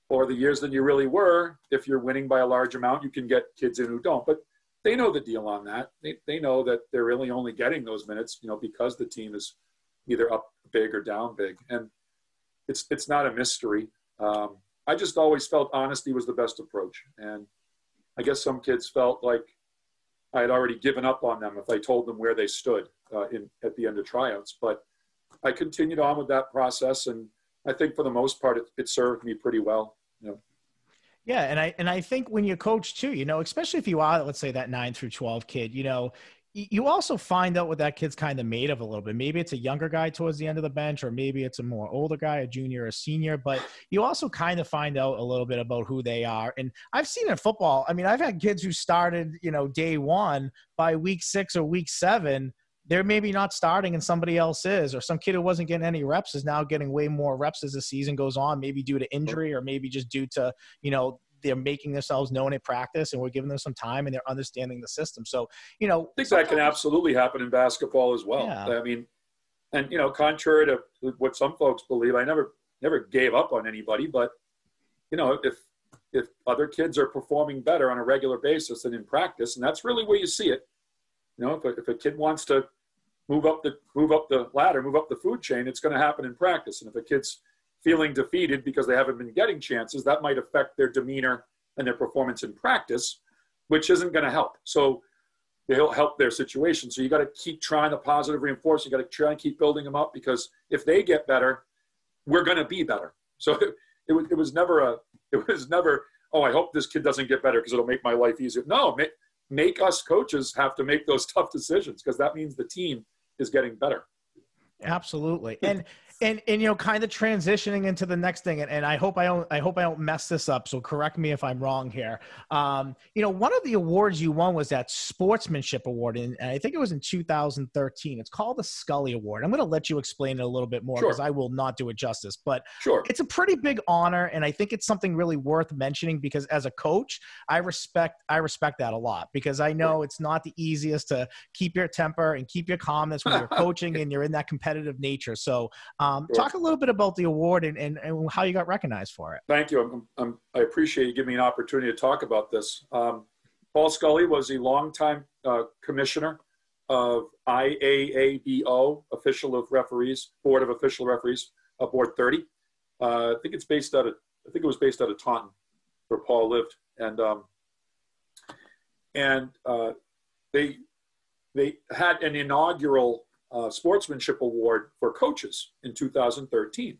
or the years that you really were, if you're winning by a large amount, you can get kids in who don't. But they know the deal on that. They, they know that they're really only getting those minutes, you know, because the team is either up big or down big. And it's, it's not a mystery. Um, I just always felt honesty was the best approach. And I guess some kids felt like I had already given up on them if I told them where they stood uh, in, at the end of tryouts. But I continued on with that process, and I think for the most part, it, it served me pretty well. You know. Yeah, and I and I think when you coach too, you know, especially if you are, let's say that nine through twelve kid, you know, you also find out what that kid's kind of made of a little bit. Maybe it's a younger guy towards the end of the bench, or maybe it's a more older guy, a junior, a senior. But you also kind of find out a little bit about who they are. And I've seen in football. I mean, I've had kids who started, you know, day one by week six or week seven. They're maybe not starting and somebody else is, or some kid who wasn't getting any reps is now getting way more reps as the season goes on, maybe due to injury or maybe just due to, you know, they're making themselves known at practice and we're giving them some time and they're understanding the system. So, you know, I think that can absolutely happen in basketball as well. Yeah. I mean, and you know, contrary to what some folks believe, I never never gave up on anybody, but you know, if if other kids are performing better on a regular basis than in practice, and that's really where you see it. You know, if a, if a kid wants to move up the move up the ladder, move up the food chain, it's going to happen in practice. And if a kid's feeling defeated because they haven't been getting chances, that might affect their demeanor and their performance in practice, which isn't going to help. So they'll help their situation. So you got to keep trying the positive reinforcement. You got to try and keep building them up because if they get better, we're going to be better. So it, *laughs* it, was, it was never a, it was never, oh, I hope this kid doesn't get better because it'll make my life easier. No, make, make us coaches have to make those *laughs* tough decisions because that means the team is getting better. Absolutely. And and and you know kind of transitioning into the next thing and, and i hope i don't i hope i don't mess this up so correct me if i'm wrong here. Um, you know one of the awards you won was that sportsmanship award and i think it was in 2013 it's called the scully award. I'm going to let you explain it a little bit more because sure. i will not do it justice but sure. it's a pretty big honor and i think it's something really worth mentioning because as a coach i respect i respect that a lot because i know it's not the easiest to keep your temper and keep your calmness when you're *laughs* coaching and you're in that competitive nature. So um, sure. Talk a little bit about the award and, and, and, how you got recognized for it. Thank you. I'm, I'm, i appreciate you giving me an opportunity to talk about this. Um, Paul Scully was a longtime uh, commissioner of IAABO, Official of Referees, Board of Official Referees, uh, Board 30. Uh, I think it's based out of, I think it was based out of Taunton, where Paul lived, and um, and uh, they they had an inaugural uh, sportsmanship award for coaches in 2013.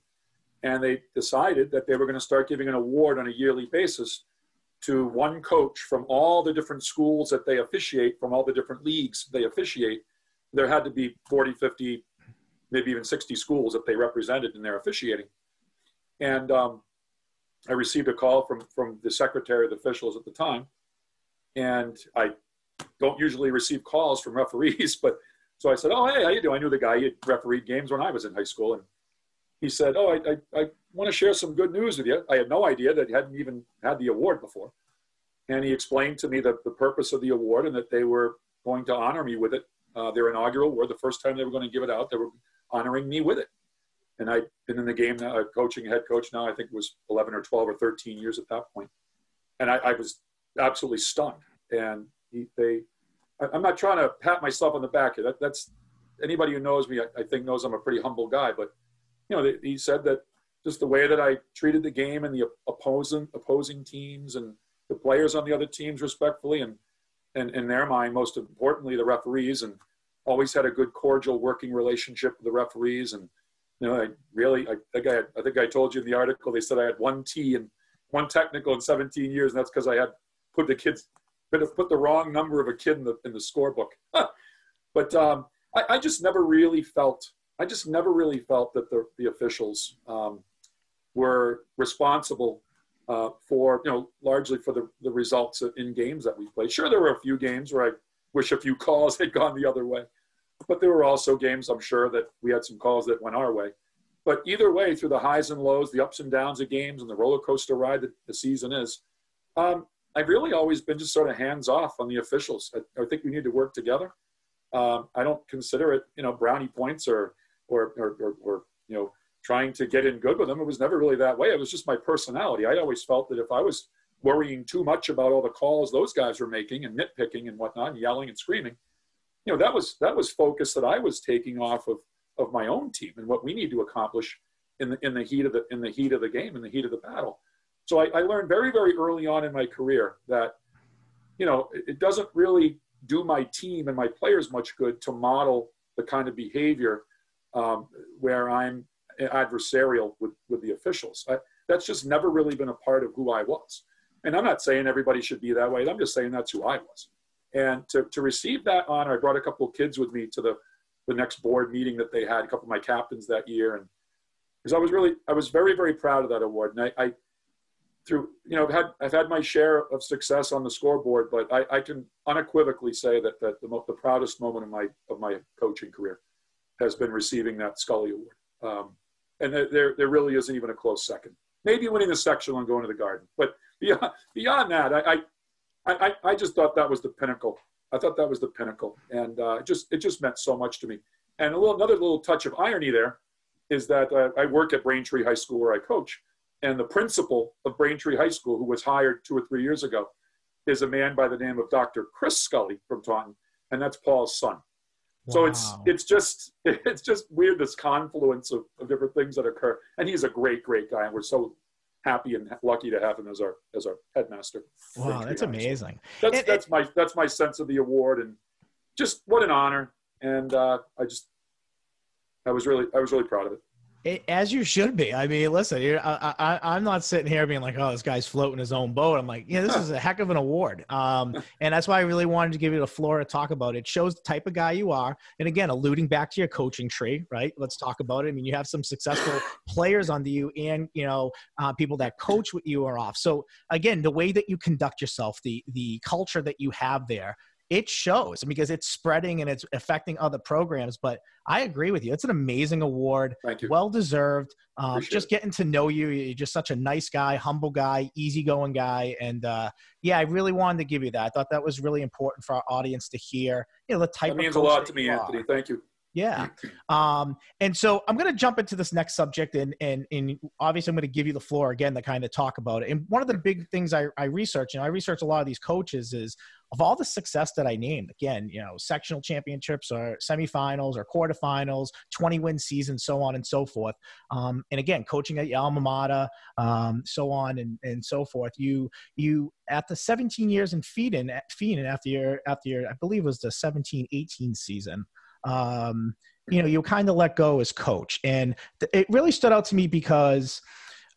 And they decided that they were going to start giving an award on a yearly basis to one coach from all the different schools that they officiate, from all the different leagues they officiate. There had to be 40, 50, maybe even 60 schools that they represented in their officiating. And um, I received a call from, from the secretary of the officials at the time. And I don't usually receive calls from referees, *laughs* but so I said, "Oh, hey, how you doing?" I knew the guy. He had refereed games when I was in high school, and he said, "Oh, I, I, I want to share some good news with you." I had no idea that he hadn't even had the award before, and he explained to me the, the purpose of the award and that they were going to honor me with it. Uh, their inaugural award, the first time they were going to give it out, they were honoring me with it. And I'd been in the game, now, uh, coaching head coach now. I think it was 11 or 12 or 13 years at that point, and I, I was absolutely stunned. And he, they I'm not trying to pat myself on the back here. That, that's anybody who knows me, I, I, think knows I'm a pretty humble guy. But you know, he said that just the way that I treated the game and the opposing opposing teams and the players on the other teams respectfully, and and in their mind, most importantly, the referees, and always had a good cordial working relationship with the referees. And you know, I really, I think I, had, I think I told you in the article, they said I had one T and one technical in 17 years, and that's because I had put the kids could have put the wrong number of a kid in the in the scorebook. but um, I, I, just never really felt. I just never really felt that the the officials um, were responsible uh, for you know largely for the the results in games that we played. Sure, there were a few games where I wish a few calls *laughs* had gone the other way, but there were also games I'm sure that we had some calls that went our way. But either way, through the highs and lows, the ups and downs of games, and the roller coaster ride that the season is, um, I've really always been just sort of hands off on the officials. I, I think we need to work together. Um, I don't consider it, you know, brownie points or, or, or, or, or, you know, trying to get in good with them. It was never really that way. It was just my personality. I always felt that if I was worrying too much about all the calls those guys were making and nitpicking and whatnot, and yelling and screaming, you know, that was that was focus that I was taking off of of my own team and what we need to accomplish in the in the heat of the in the heat of the game in the heat of the battle. So I, I learned very, very early on in my career that, you know, it, it doesn't really do my team and my players much good to model the kind of behavior um, where I'm adversarial with, with the officials. I, that's just never really been a part of who I was. And I'm not saying everybody should be that way. I'm just saying that's who I was. And to, to receive that honor, I brought a couple of kids with me to the, the next board meeting that they had, a couple of my captains that year. And because I was really, I was very, very proud of that award. And I, I through you know I've had I've had my share of success on the scoreboard, but I, I can unequivocally say that that the, most, the proudest moment of my of my coaching career has been receiving that Scully Award, um, and there there really isn't even a close second. Maybe winning the sectional and going to the Garden, but beyond beyond that, I I, I, I just thought that was the pinnacle. I thought that was the pinnacle, and uh, just it just meant so much to me. And a little another little touch of irony there is that uh, I work at Braintree High School where I coach and the principal of Braintree High School, who was hired two or three years ago, is a man by the name of Dr. Chris Scully from Taunton, and that's Paul's son. Wow. So it's it's just *laughs* it's just weird this confluence of, of different things that occur. And he's a great, great guy, and we're so happy and lucky to have him as our as our headmaster. Wow, that's amazing. That's it, that's it, my that's my sense of the award, and just what an honor. And uh, I just I was really I was really proud of it It, as you should be. I mean, listen, I, I, am not sitting here being like, oh, this guy's floating his own boat. I'm like, yeah, this is a heck of an award. Um, *laughs* and that's why I really wanted to give you the floor to talk about it. it. Shows the type of guy you are. And again, alluding back to your coaching tree, right? Let's talk about it. I mean, you have some successful *laughs* players under you and, you know, uh, people that coach with you are off. So again, the way that you conduct yourself, the, the culture that you have there, it shows because it's spreading and it's affecting other programs. But I agree with you. It's an amazing award. Thank you. Well deserved. Um, just getting to know you. You're just such a nice guy, humble guy, easygoing guy. And uh, yeah, I really wanted to give you that. I thought that was really important for our audience to hear. You know, the type that means a lot to me, Anthony. Thank you. Yeah. Um, and so I'm going to jump into this next subject and, and, and obviously I'm going to give you the floor again to kind of talk about it. And one of the big things I, I research, and I research a lot of these coaches is of all the success that I named, again, you know, sectional championships or semifinals or quarterfinals, 20 win seasons, so on and so forth. Um, and again, coaching at your alma mater, um, so on and, and so forth. You, you, at the 17 years in Feehan, Feehan after your, after your, I believe it was the 17, 18 season, um, you know, you kind of let go as coach. And th- it really stood out to me because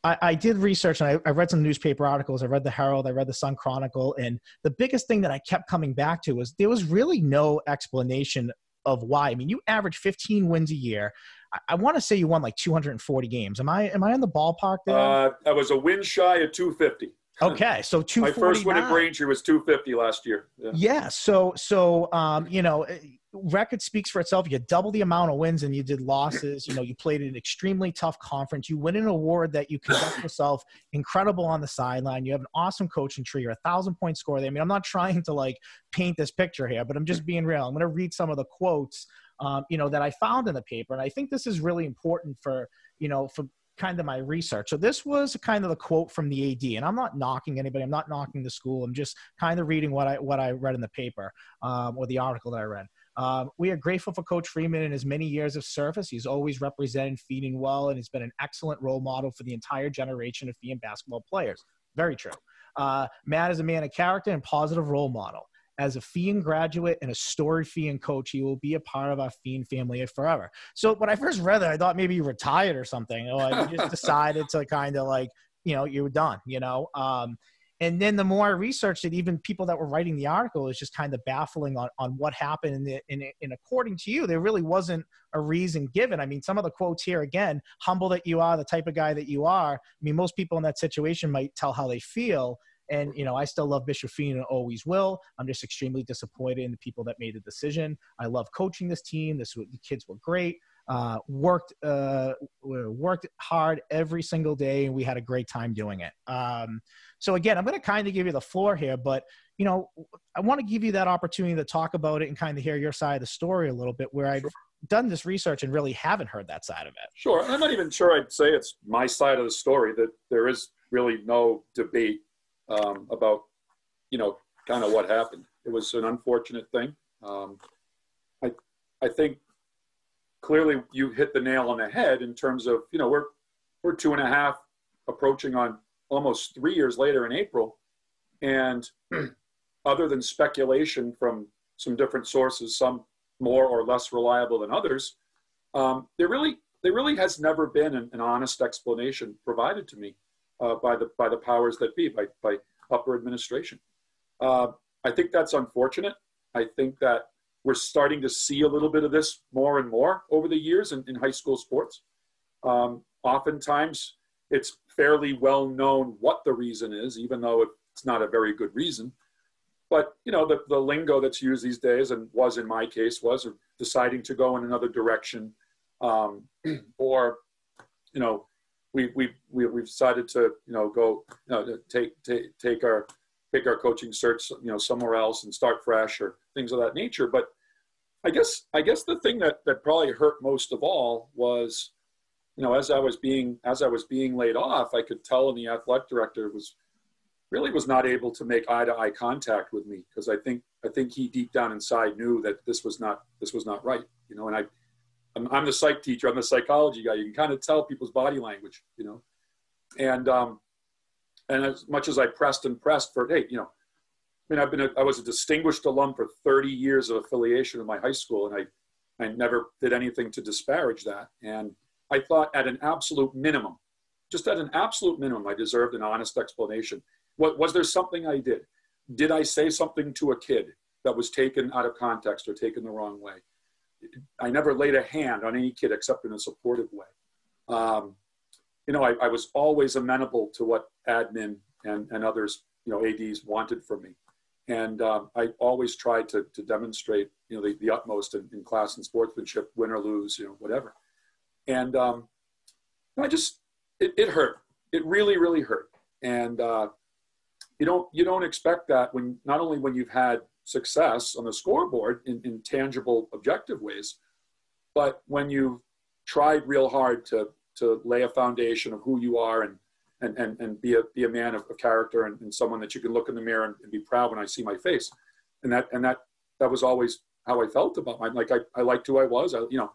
I, I did research and I, I, read some newspaper articles. I read the Herald, I read the Sun Chronicle. And the biggest thing that I kept coming back to was there was really no explanation of why. I mean, you average 15 wins a year. I, I want to say you won like 240 games. Am I am I in the ballpark there? Uh, I was a win shy of 250. Okay, so two. *laughs* My first win at Braintree was 250 last year. Yeah. yeah so so um, you know record speaks for itself. You double the amount of wins and you did losses. You know, you played an extremely tough conference. You win an award that you conduct *laughs* yourself incredible on the sideline. You have an awesome coaching tree. You're a thousand point scorer. I mean, I'm not trying to like paint this picture here, but I'm just being real. I'm going to read some of the quotes, um, you know, that I found in the paper, and I think this is really important for you know for kind of my research. So this was kind of the quote from the AD, and I'm not knocking anybody. I'm not knocking the school. I'm just kind of reading what I what I read in the paper um, or the article that I read. Um, we are grateful for Coach Freeman and his many years of service. He's always represented Feehan well and has been an excellent role model for the entire generation of Feehan basketball players. Very true. Uh, Matt is a man of character and positive role model. As a Feehan graduate and a storied Feehan coach, he will be a part of our Feehan family forever. So when I first read that, I thought maybe you retired or something. Or like, just *laughs* decided to kind of like, you know, you were done, you know. Um, and then the more I researched it, even people that were writing the article is just kind of baffling on, on what happened. And, the, and, and according to you, there really wasn't a reason given. I mean, some of the quotes here, again, humble that you are, the type of guy that you are. I mean, most people in that situation might tell how they feel. And, you know, I still love Bishop Feehan and always will. I'm just extremely disappointed in the people that made the decision. I love coaching this team. This the kids were great. Uh, worked uh, worked hard every single day, and we had a great time doing it. Um, so again, I'm going to kind of give you the floor here, but you know, I want to give you that opportunity to talk about it and kind of hear your side of the story a little bit, where I've done this research and really haven't heard that side of it. Sure, I'm not even sure I'd say it's my side of the story. That there is really no debate um, about, you know, kind of what happened. It was an unfortunate thing. Um, I I think clearly you hit the nail on the head in terms of you know we're we're two and a half approaching on almost three years later in April. And *clears throat* other than speculation from some different sources, some more or less reliable than others, um, there really there really has never been an, an honest explanation provided to me uh, by the by the powers that be, by by upper administration. Uh, I think that's unfortunate. I think that we're starting to see a little bit of this more and more over the years in, in high school sports. Um, oftentimes, it's fairly well known what the reason is, even though it's not a very good reason. But you know, the, the lingo that's used these days, and was in my case, was deciding to go in another direction, um, *clears throat* or you know, we we we we've decided to you know go you know take take take our take our coaching search you know somewhere else and start fresh or things of that nature. But I guess I guess the thing that that probably hurt most of all was you know, as I was being as I was being laid off, I could tell, and the athletic director was really was not able to make eye to eye contact with me because I think I think he deep down inside knew that this was not this was not right. You know, and I I'm, I'm the psych teacher, I'm the psychology guy. You can kind of tell people's body language. You know, and um, and as much as I pressed and pressed for hey, you know, I mean, I've been a, I was a distinguished alum for 30 years of affiliation with my high school, and I I never did anything to disparage that and I thought at an absolute minimum, just at an absolute minimum, I deserved an honest explanation. What, was there something I did? Did I say something to a kid that was taken out of context or taken the wrong way? I never laid a hand on any kid except in a supportive way. Um, you know, I, I, was always amenable to what admin and, and others, you know, ADs wanted from me. And um, I always tried to, to demonstrate, you know, the, the utmost in, in, class and sportsmanship, win or lose, you know, whatever. And um, I just, it, it, hurt. It really, really hurt. And uh, you don't, you don't expect that when, not only when you've had success on the scoreboard in, in tangible, objective ways, but when you've tried real hard to to lay a foundation of who you are and and and, and be a be a man of, of character and, and, someone that you can look in the mirror and, and, be proud when I see my face, and that and that that was always how I felt about my like I, I liked who I was I, you know,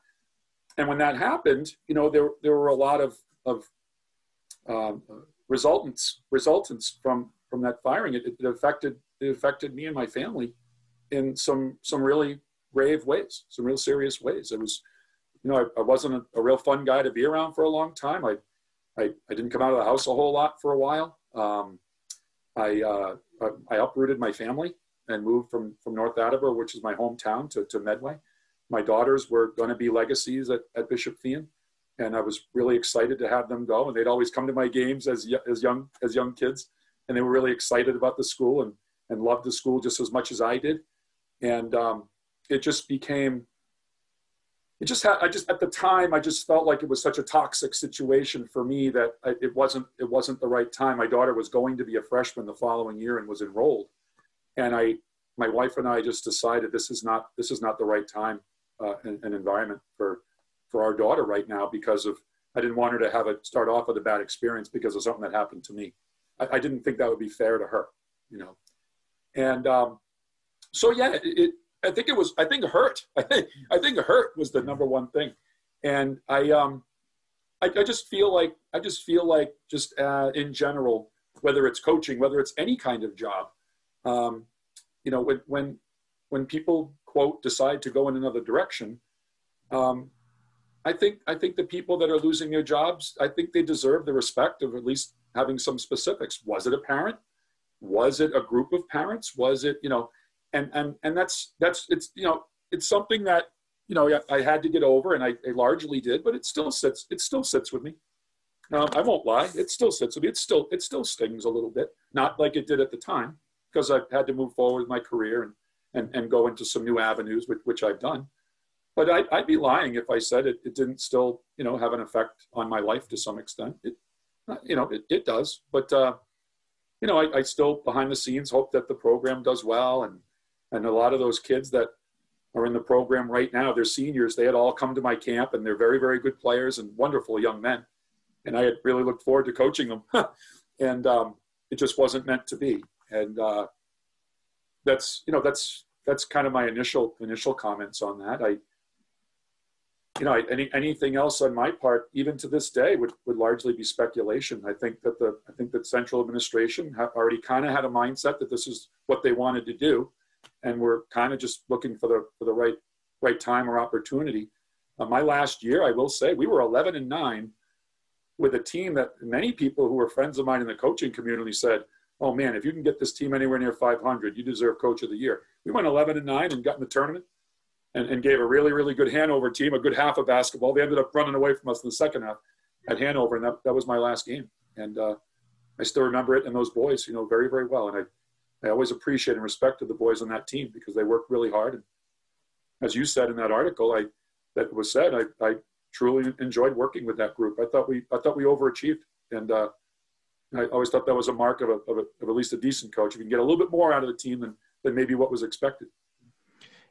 and when that happened you know there there were a lot of of um, resultants resultants from from that firing it, it affected it affected me and my family in some some really grave ways some real serious ways it was you know, I, I wasn't a, a, real fun guy to be around for a long time. I, I, I didn't come out of the house a whole lot for a while. Um, I, uh, I, I uprooted my family and moved from, from North Attleboro, which is my hometown, to, to Medway. My daughters were going to be legacies at, at Bishop Feehan, and I was really excited to have them go. And they'd always come to my games as, as young as young kids, and they were really excited about the school and, and loved the school just as much as I did. And um, it just became it just had, I just, at the time, I just felt like it was such a toxic situation for me that I, it wasn't, it wasn't the right time. My daughter was going to be a freshman the following year and was enrolled. And I, my wife and I just decided this is not, this is not the right time uh, and, and environment for, for our daughter right now because of, I didn't want her to have it start off with a bad experience because of something that happened to me. I, I didn't think that would be fair to her, you know? And um, so, yeah, it, I think it was. I think hurt. *laughs* I think I think hurt was the number one thing, and I um, I, I just feel like I just feel like just uh, in general, whether it's coaching, whether it's any kind of job, um, you know, when when when people quote decide to go in another direction, um, I think I think the people that are losing their jobs, I think they deserve the respect of at least having some specifics. Was it a parent? Was it a group of parents? Was it you know? and and and that's that's it's you know it's something that you know I had to get over, and I, I largely did, but it still sits it still sits with me. Um, I won't lie, it still sits with me. It still it still stings a little bit, not like it did at the time, because I've had to move forward with my career and and, and go into some new avenues, which, which I've done. But I, I'd be lying if I said it, it didn't still you know have an effect on my life to some extent. It you know it, it does, but uh, you know I, I still behind the scenes hope that the program does well and and a lot of those kids that are in the program right now, they're seniors. They had all come to my camp and they're very, very good players and wonderful young men. And I had really looked forward to coaching them. *laughs* and um, it just wasn't meant to be. And uh, that's, you know, that's, that's kind of my initial, initial comments on that. I, you know, any, anything else on my part, even to this day, would, would largely be speculation. I think that the, I think that central administration already kind of had a mindset that this is what they wanted to do and we're kind of just looking for the for the right right time or opportunity. Uh, my last year, I will say, we were 11 and nine with a team that many people who were friends of mine in the coaching community said, "Oh man, if you can get this team anywhere near 500, you deserve Coach of the Year." We went 11 and nine and got in the tournament, and, and gave a really really good Hanover team a good half of basketball. They ended up running away from us in the second half at Hanover, and that, that was my last game. And uh, I still remember it and those boys, you know, very very well. And I I always appreciate and respected the boys on that team because they worked really hard. And as you said in that article, I that was said, I, I truly enjoyed working with that group. I thought we I thought we overachieved, and uh, I always thought that was a mark of, a, of, a, of at least a decent coach. You can get a little bit more out of the team than than maybe what was expected.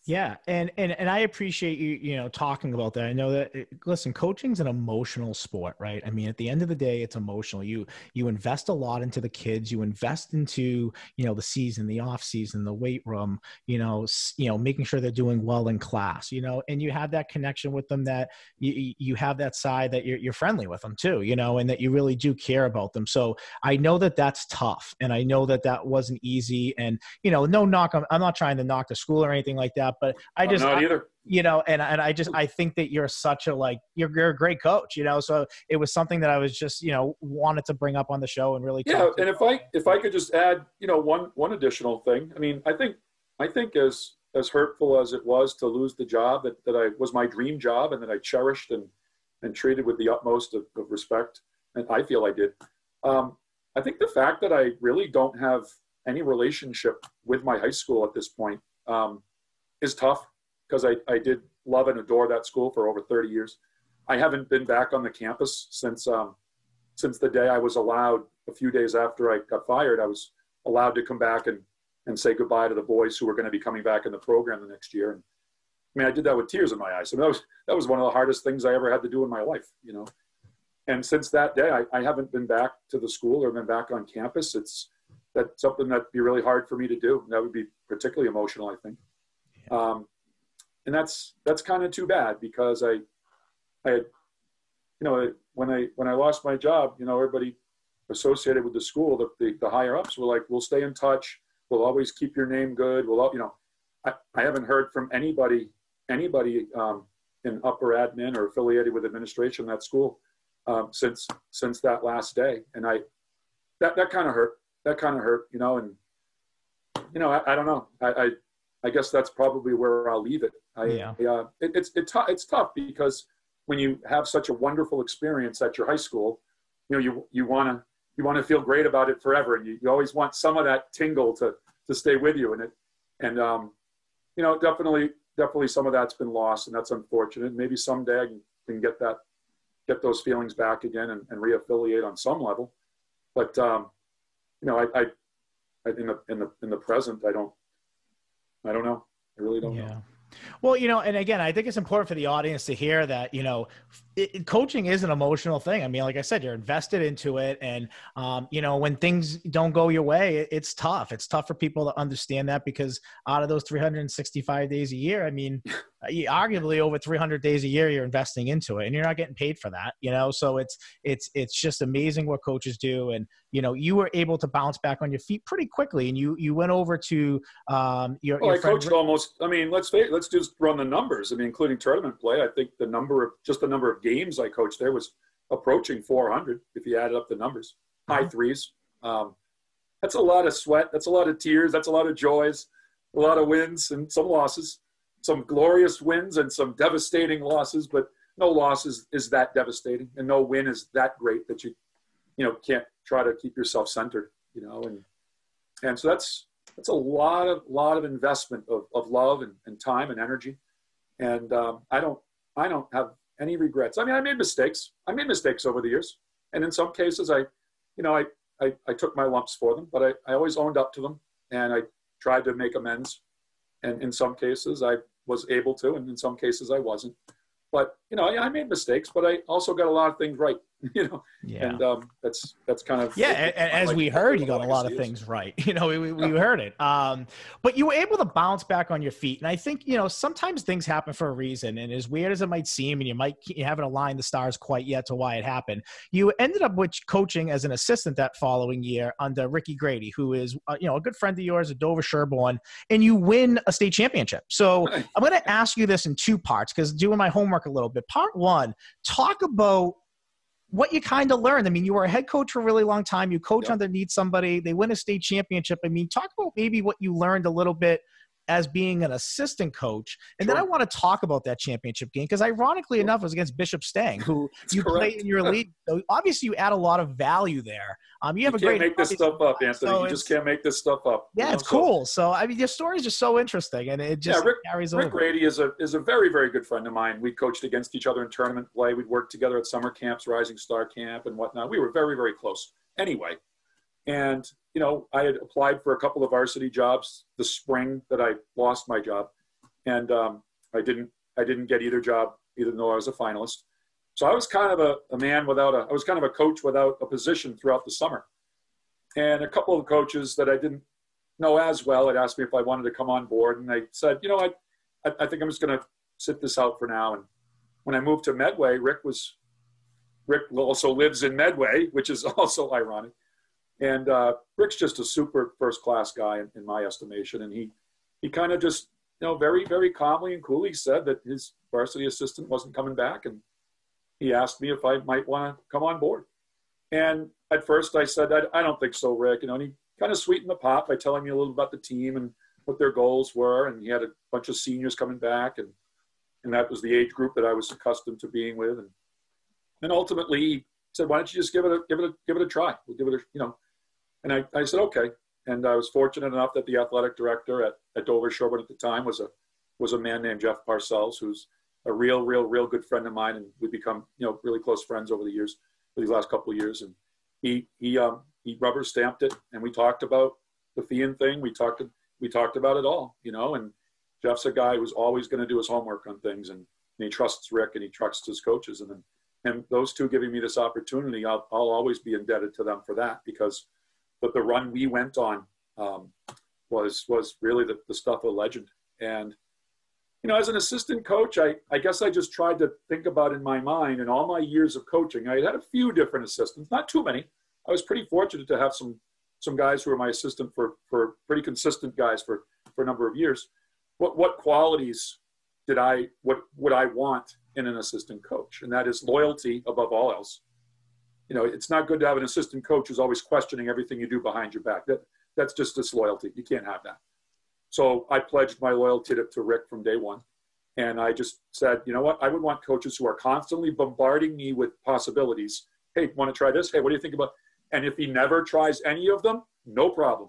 Yeah, and and and I appreciate you you know talking about that. I know that eh, listen, coaching's an emotional sport, right? I mean, at the end of the day, it's emotional. You you invest a lot into the kids. You invest into you know the season, the off season, the weight room. You know, you know, making sure they're doing well in class. You know, and you have that connection with them that you you have that side that you're you're friendly with them too. You know, and that you really do care about them. So I know that that's tough, and I know that that wasn't easy. And you know, no knock. I'm, I'm not trying to knock the school or anything like that but I just I, either. you know, and and I just I think that you're such a like you're you're a great coach, you know. So it was something that I was just you know wanted to bring up on the show and really yeah. And if I if I could just add you know one one additional thing, I mean I think I think as as hurtful as it was to lose the job that, that I was my dream job and that I cherished and and treated with the utmost of, of respect, and I feel I did. Um, I think the fact that I really don't have any relationship with my high school at this point um, is tough because I, I did love and adore that school for over 30 years. I haven't been back on the campus since um, since the day I was allowed a few days after I got fired. I was allowed to come back and and say goodbye to the boys who were going to be coming back in the program the next year. And I mean, I did that with tears in my eyes. I mean, that was that was one of the hardest things I ever had to do in my life, you know. And since that day, I, I haven't been back to the school or been back on campus. It's that's something that'd be really hard for me to do. That would be particularly emotional, I think. Um, and that's that's kind of too bad because I, I had, you know, when I when I lost my job, you know, everybody associated with the school, the, the, the higher ups were like, "We'll stay in touch. We'll always keep your name good. We'll, you know." I, I haven't heard from anybody anybody um, in upper admin or affiliated with administration at that school um, since since that last day, and I that that kind of hurt that kind of hurt, you know, and you know, I, I don't know. I, I, I guess that's probably where I'll leave it. I, yeah. uh, it, it's it's tough. It's tough because when you have such a wonderful experience at your high school, you know, you you want to you want to feel great about it forever, and you, you always want some of that tingle to to stay with you. And it and um, you know, definitely definitely some of that's been lost, and that's unfortunate. Maybe someday I can, can get that get those feelings back again and, and reaffiliate on some level. But um, you know, I, I, I, in the in the in the present, I don't, I don't know. I really don't yeah. know. Well, you know, and again, I think it's important for the audience to hear that, you know, it, coaching is an emotional thing. I mean, like I said, you're invested into it. And, um, you know, when things don't go your way, it, it's tough. It's tough for people to understand that because out of those 365 days a year, I mean, *laughs* arguably over 300 days a year, you're investing into it and you're not getting paid for that, you know? So it's, it's, it's just amazing what coaches do. And, you know, you were able to bounce back on your feet pretty quickly and you, you went over to, um, your, well, your I coached Rick- almost, I mean, let's, let's just run the numbers. I mean, including tournament play, I think the number of, just the number of games I coached there was approaching 400 if you added up the numbers. High mm-hmm. threes. Um, that's a lot of sweat. That's a lot of tears. That's a lot of joys, a lot of wins and some losses, some glorious wins and some devastating losses. But no loss is, is that devastating, and no win is that great that you, you know, can't try to keep yourself centered. You know, and and so that's that's a lot of lot of investment of, of love and, and time and energy. And um, I don't I don't have any regrets. I mean, I made mistakes. I made mistakes over the years. And in some cases, I, you know, I, I, I took my lumps for them, but I, I always owned up to them and I tried to make amends. And in some cases, I was able to, and in some cases, I wasn't. But, you know, I, I made mistakes, but I also got a lot of things right. *laughs* you know? Yeah. and um, that's that's kind of yeah and, as like, we heard you got a lot of things right. *laughs* You know we, we, we heard it. Um, but you were able to bounce back on your feet. And i think you know sometimes things happen for a reason. And as weird as it might seem and you might you haven't aligned the stars quite yet to why it happened you ended up with coaching as an assistant that following year under ricky grady who is uh, you know a good friend of yours a Dover Sherborn and you win a state championship. So *laughs* i'm going to ask you this in two parts because doing my homework a little bit. Part one talk about what you kind of learned. I mean, you were a head coach for a really long time. You coach yep. underneath somebody. They win a state championship. I mean, talk about maybe what you learned a little bit as being an assistant coach. And sure. then I want to talk about that championship game because ironically sure. enough, it was against Bishop Stang, who *laughs* you correct. played in your *laughs* league. So obviously, you add a lot of value there. Um, you have *laughs* you a great. Can't make this stuff up, Anthony. So you just can't make this stuff up. Yeah, know? it's cool. So I mean, your story is just so interesting, and it just yeah, Rick, carries Rick over. Grady is a is a very very good friend of mine. We coached against each other in tournament play. We'd worked together at summer camps, Rising Star Camp, and whatnot. We were very very close. Anyway, and you know, I had applied for a couple of varsity jobs the spring that I lost my job, and um, I didn't I didn't get either job, even though I was a finalist. So I was kind of a, a man without a I was kind of a coach without a position throughout the summer. And a couple of coaches that I didn't know as well had asked me if I wanted to come on board, and I said, you know, I, I think I'm just going to sit this out for now. And when I moved to Medway, Rick was Rick also lives in Medway, which is *laughs* also ironic. And uh, Rick's just a super first class guy in, in, my estimation. And he, he kind of just you know, very, very calmly and coolly said that his varsity assistant wasn't coming back. And he asked me if I might want to come on board. And at first I said, I, I don't think so, Rick. You know, and he kind of sweetened the pot by telling me a little about the team and what their goals were. And he had a bunch of seniors coming back. And, and that was the age group that I was accustomed to being with. And, and ultimately he said, why don't you just give it a, give it a, give it a try? We'll give it a, you know, and I, I said, okay. And I was fortunate enough that the athletic director at, at Dover Sherborn at the time was a, was a man named Jeff Parcells, who's a real, real, real good friend of mine. And we've become, you know, really close friends over the years, these last couple of years. And he, he, um, he rubber stamped it and we talked about the Feehan thing. We talked, we talked about it all, you know, and Jeff's a guy who's always going to do his homework on things and, and he trusts Rick and he trusts his coaches. And then, and those two giving me this opportunity, I'll, I'll always be indebted to them for that because but the run we went on um, was was really the, the stuff of legend. And you know, as an assistant coach, I, I guess I just tried to think about in my mind in all my years of coaching. I had a few different assistants, not too many. I was pretty fortunate to have some some guys who were my assistant for for pretty consistent guys for for a number of years. What what qualities did I what would I want in an assistant coach? And that is loyalty above all else you know, it's not good to have an assistant coach who's always questioning everything you do behind your back. That that's just disloyalty. You can't have that. So I pledged my loyalty to, to Rick from day one. And I just said, you know what? I would want coaches who are constantly bombarding me with possibilities. Hey, want to try this? Hey, what do you think about? And if he never tries any of them, no problem.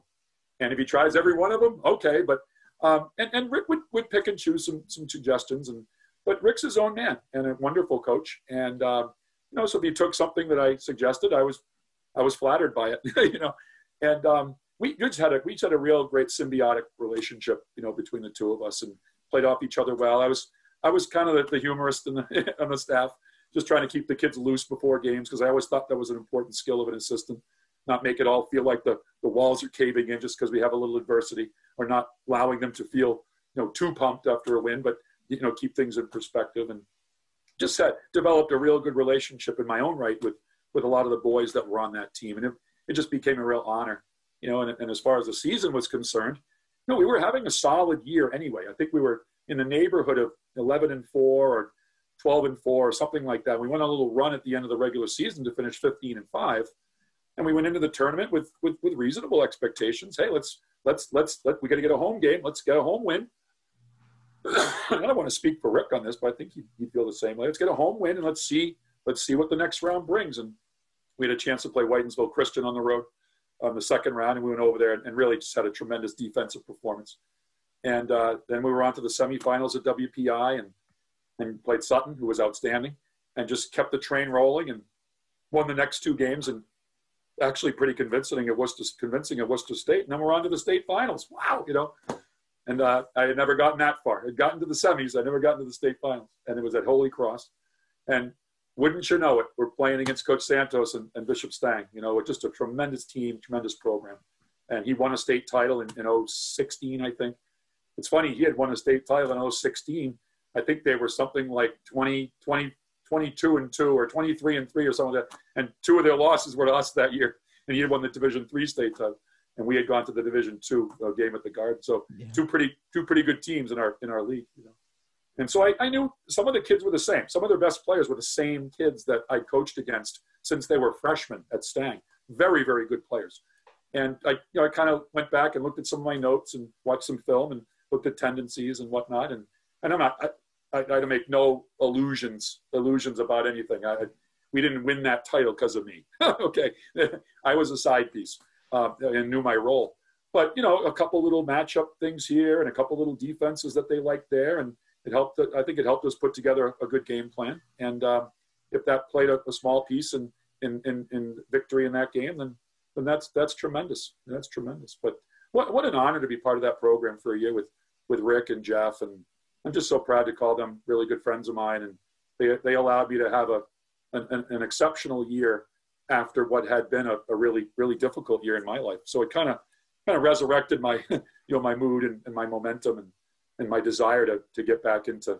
And if he tries every one of them, okay. But um, and, and Rick would, would pick and choose some some suggestions. And but Rick's his own man and a wonderful coach. And uh, you know, so if you took something that I suggested, I was, I was flattered by it, *laughs* you know, and um, we just had a, we just had a real great symbiotic relationship, you know, between the two of us and played off each other well. I was, I was kind of the, the humorist in the, *laughs* on the staff, just trying to keep the kids loose before games because I always thought that was an important skill of an assistant, not make it all feel like the, the walls are caving in just because we have a little adversity, or not allowing them to feel you know too pumped after a win, but you know keep things in perspective and just had developed a real good relationship in my own right with with a lot of the boys that were on that team, and it, it just became a real honor, you know. And, and as far as the season was concerned, you know, we were having a solid year anyway. I think we were in the neighborhood of 11 and four or 12 and four or something like that. We went on a little run at the end of the regular season to finish 15 and five, and we went into the tournament with with, with reasonable expectations. Hey, let's let's let's let we got to get a home game. Let's get a home win. I don't want to speak for Rick on this, but I think he'd, he'd, feel the same way. Let's get a home win and let's see let's see what the next round brings. And we had a chance to play Whitinsville Christian on the road on the second round, and we went over there and, and really just had a tremendous defensive performance. And uh, then we were on to the semifinals at WPI and and played Sutton, who was outstanding, and just kept the train rolling and won the next two games and actually pretty convincing. It was just convincing at Worcester State, and then we're on to the state finals. Wow, you know, and uh, I had never gotten that far. I'd gotten to the semis. I'd never gotten to the state finals. And it was at Holy Cross. And wouldn't you know it, we're playing against Coach Santos and, and Bishop Stang. You know, just a tremendous team, tremendous program. And he won a state title in, in 016, I think. It's funny, he had won a state title in 016. I think they were something like 20, 20, 22 and 2 or 23 and 3 or something like that. And two of their losses were to us that year. And he had won the Division three state title and we had gone to the Division Two uh, game at the Garden. So yeah. two pretty two pretty good teams in our in our league. You know, and so I, I knew some of the kids were the same. Some of their best players were the same kids that I coached against since they were freshmen at Stang. Very very good players. And I you know I kind of went back and looked at some of my notes and watched some film and looked at tendencies and whatnot. And and I'm not. I, I, I make no illusions illusions about anything. I, we didn't win that title because of me. *laughs* okay, *laughs* I was a side piece uh, and knew my role. But you know, a couple little matchup things here and a couple little defenses that they liked there, and it helped. I think it helped us put together a good game plan. And uh, if that played a, a small piece in, in, in in victory in that game, then then that's that's tremendous. That's tremendous. But what what an honor to be part of that program for a year with with Rick and Jeff, and I'm just so proud to call them really good friends of mine, and they they allowed me to have a an, an exceptional year after what had been a, a really really difficult year in my life. So it kind of kind of resurrected my *laughs* you know my mood and, and, my momentum and and my desire to to get back into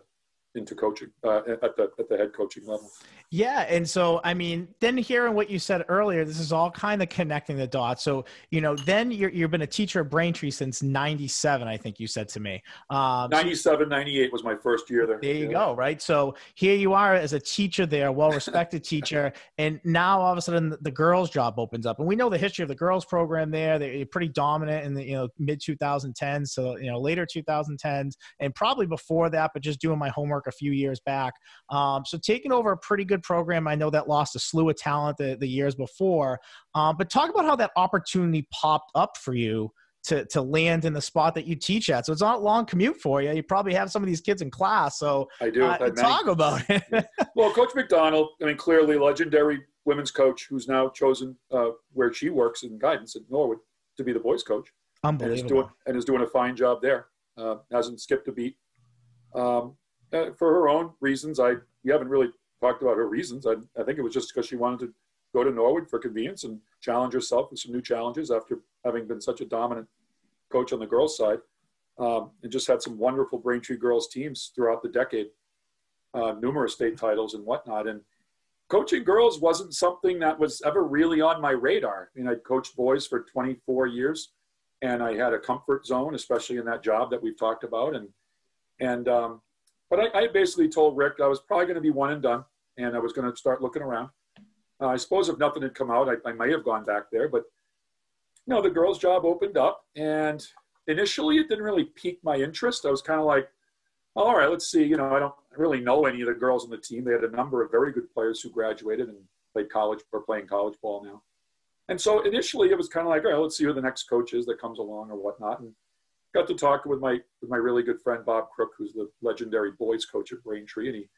into coaching uh, at the at the head coaching level. Yeah, and so I mean, then hearing what you said earlier, this is all kind of connecting the dots. So you know, then you're you've been a teacher at Braintree since '97, I think you said to me. Um, 97, 98 was my first year there. There you yeah. go, right? So here you are as a teacher there, well-respected *laughs* teacher, and now all of a sudden the girls' job opens up, and we know the history of the girls' program there. They're pretty dominant in the you know mid 2010s, so you know later 2010s, and probably before that, but just doing my homework a few years back. Um, so taking over a pretty good program. I know that lost a slew of talent the, the years before. Um, but talk about how that opportunity popped up for you to, to land in the spot that you teach at. So it's not a long commute for you. You probably have some of these kids in class. So I do. Uh, talk about it. *laughs* well, Coach McDonald, I mean, clearly legendary women's coach who's now chosen uh, where she works in guidance at Norwood to be the boys coach. Unbelievable. And is doing, and is doing a fine job there. Uh, hasn't skipped a beat. Um, uh, for her own reasons, I we haven't really talked about her reasons. I, I think it was just because she wanted to go to Norwood for convenience and challenge herself with some new challenges after having been such a dominant coach on the girls' side, um, and just had some wonderful Braintree girls teams throughout the decade, uh, numerous state titles and whatnot. And coaching girls wasn't something that was ever really on my radar. I mean, I coached boys for 24 years, and I had a comfort zone, especially in that job that we've talked about. And and um, but I, I basically told Rick I was probably going to be one and done and I was going to start looking around. Uh, I suppose if nothing had come out, I, I may have gone back there. But know, the girls' job opened up, and initially it didn't really pique my interest. I was kind of like, all right, let's see. You know, I don't really know any of the girls on the team. They had a number of very good players who graduated and played college or playing college ball now. And so initially it was kind of like, all right, let's see who the next coach is that comes along or whatnot. And got to talk with my with my really good friend Bob Crook, who's the legendary boys coach at Braintree, and he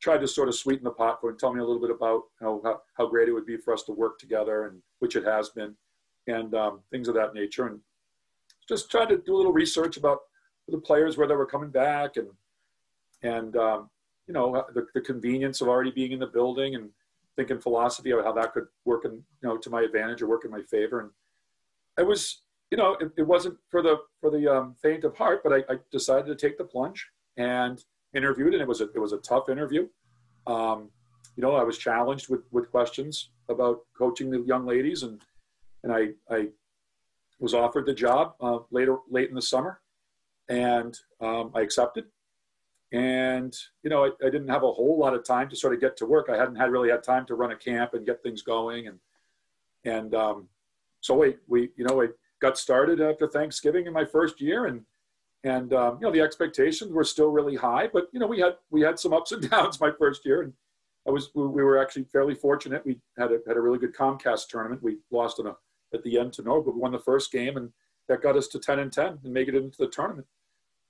tried to sort of sweeten the pot for and tell me a little bit about you know, how, how great it would be for us to work together, and which it has been, and um, things of that nature. And just tried to do a little research about the players, where they were coming back, and and um, you know the, the convenience of already being in the building, and thinking philosophy of how that could work in you know to my advantage or work in my favor. And I was you know it, it wasn't for the for the um, faint of heart, but I, I decided to take the plunge and interviewed, and it was a, it was a tough interview. Um, you know, I was challenged with, with questions about coaching the young ladies, and and I, I was offered the job uh, later late in the summer, and um, I accepted. And you know, I, I, didn't have a whole lot of time to sort of get to work. I hadn't had really had time to run a camp and get things going, and and um, so we we you know we got started after Thanksgiving in my first year, and and um, you know the expectations were still really high but you know we had we had some ups and *laughs* downs my first year. And i was we were actually fairly fortunate. We had a, had a really good comcast tournament. We lost in a, at the end to Norwood, but we won the first game and that got us to 10 and 10 and make it into the tournament.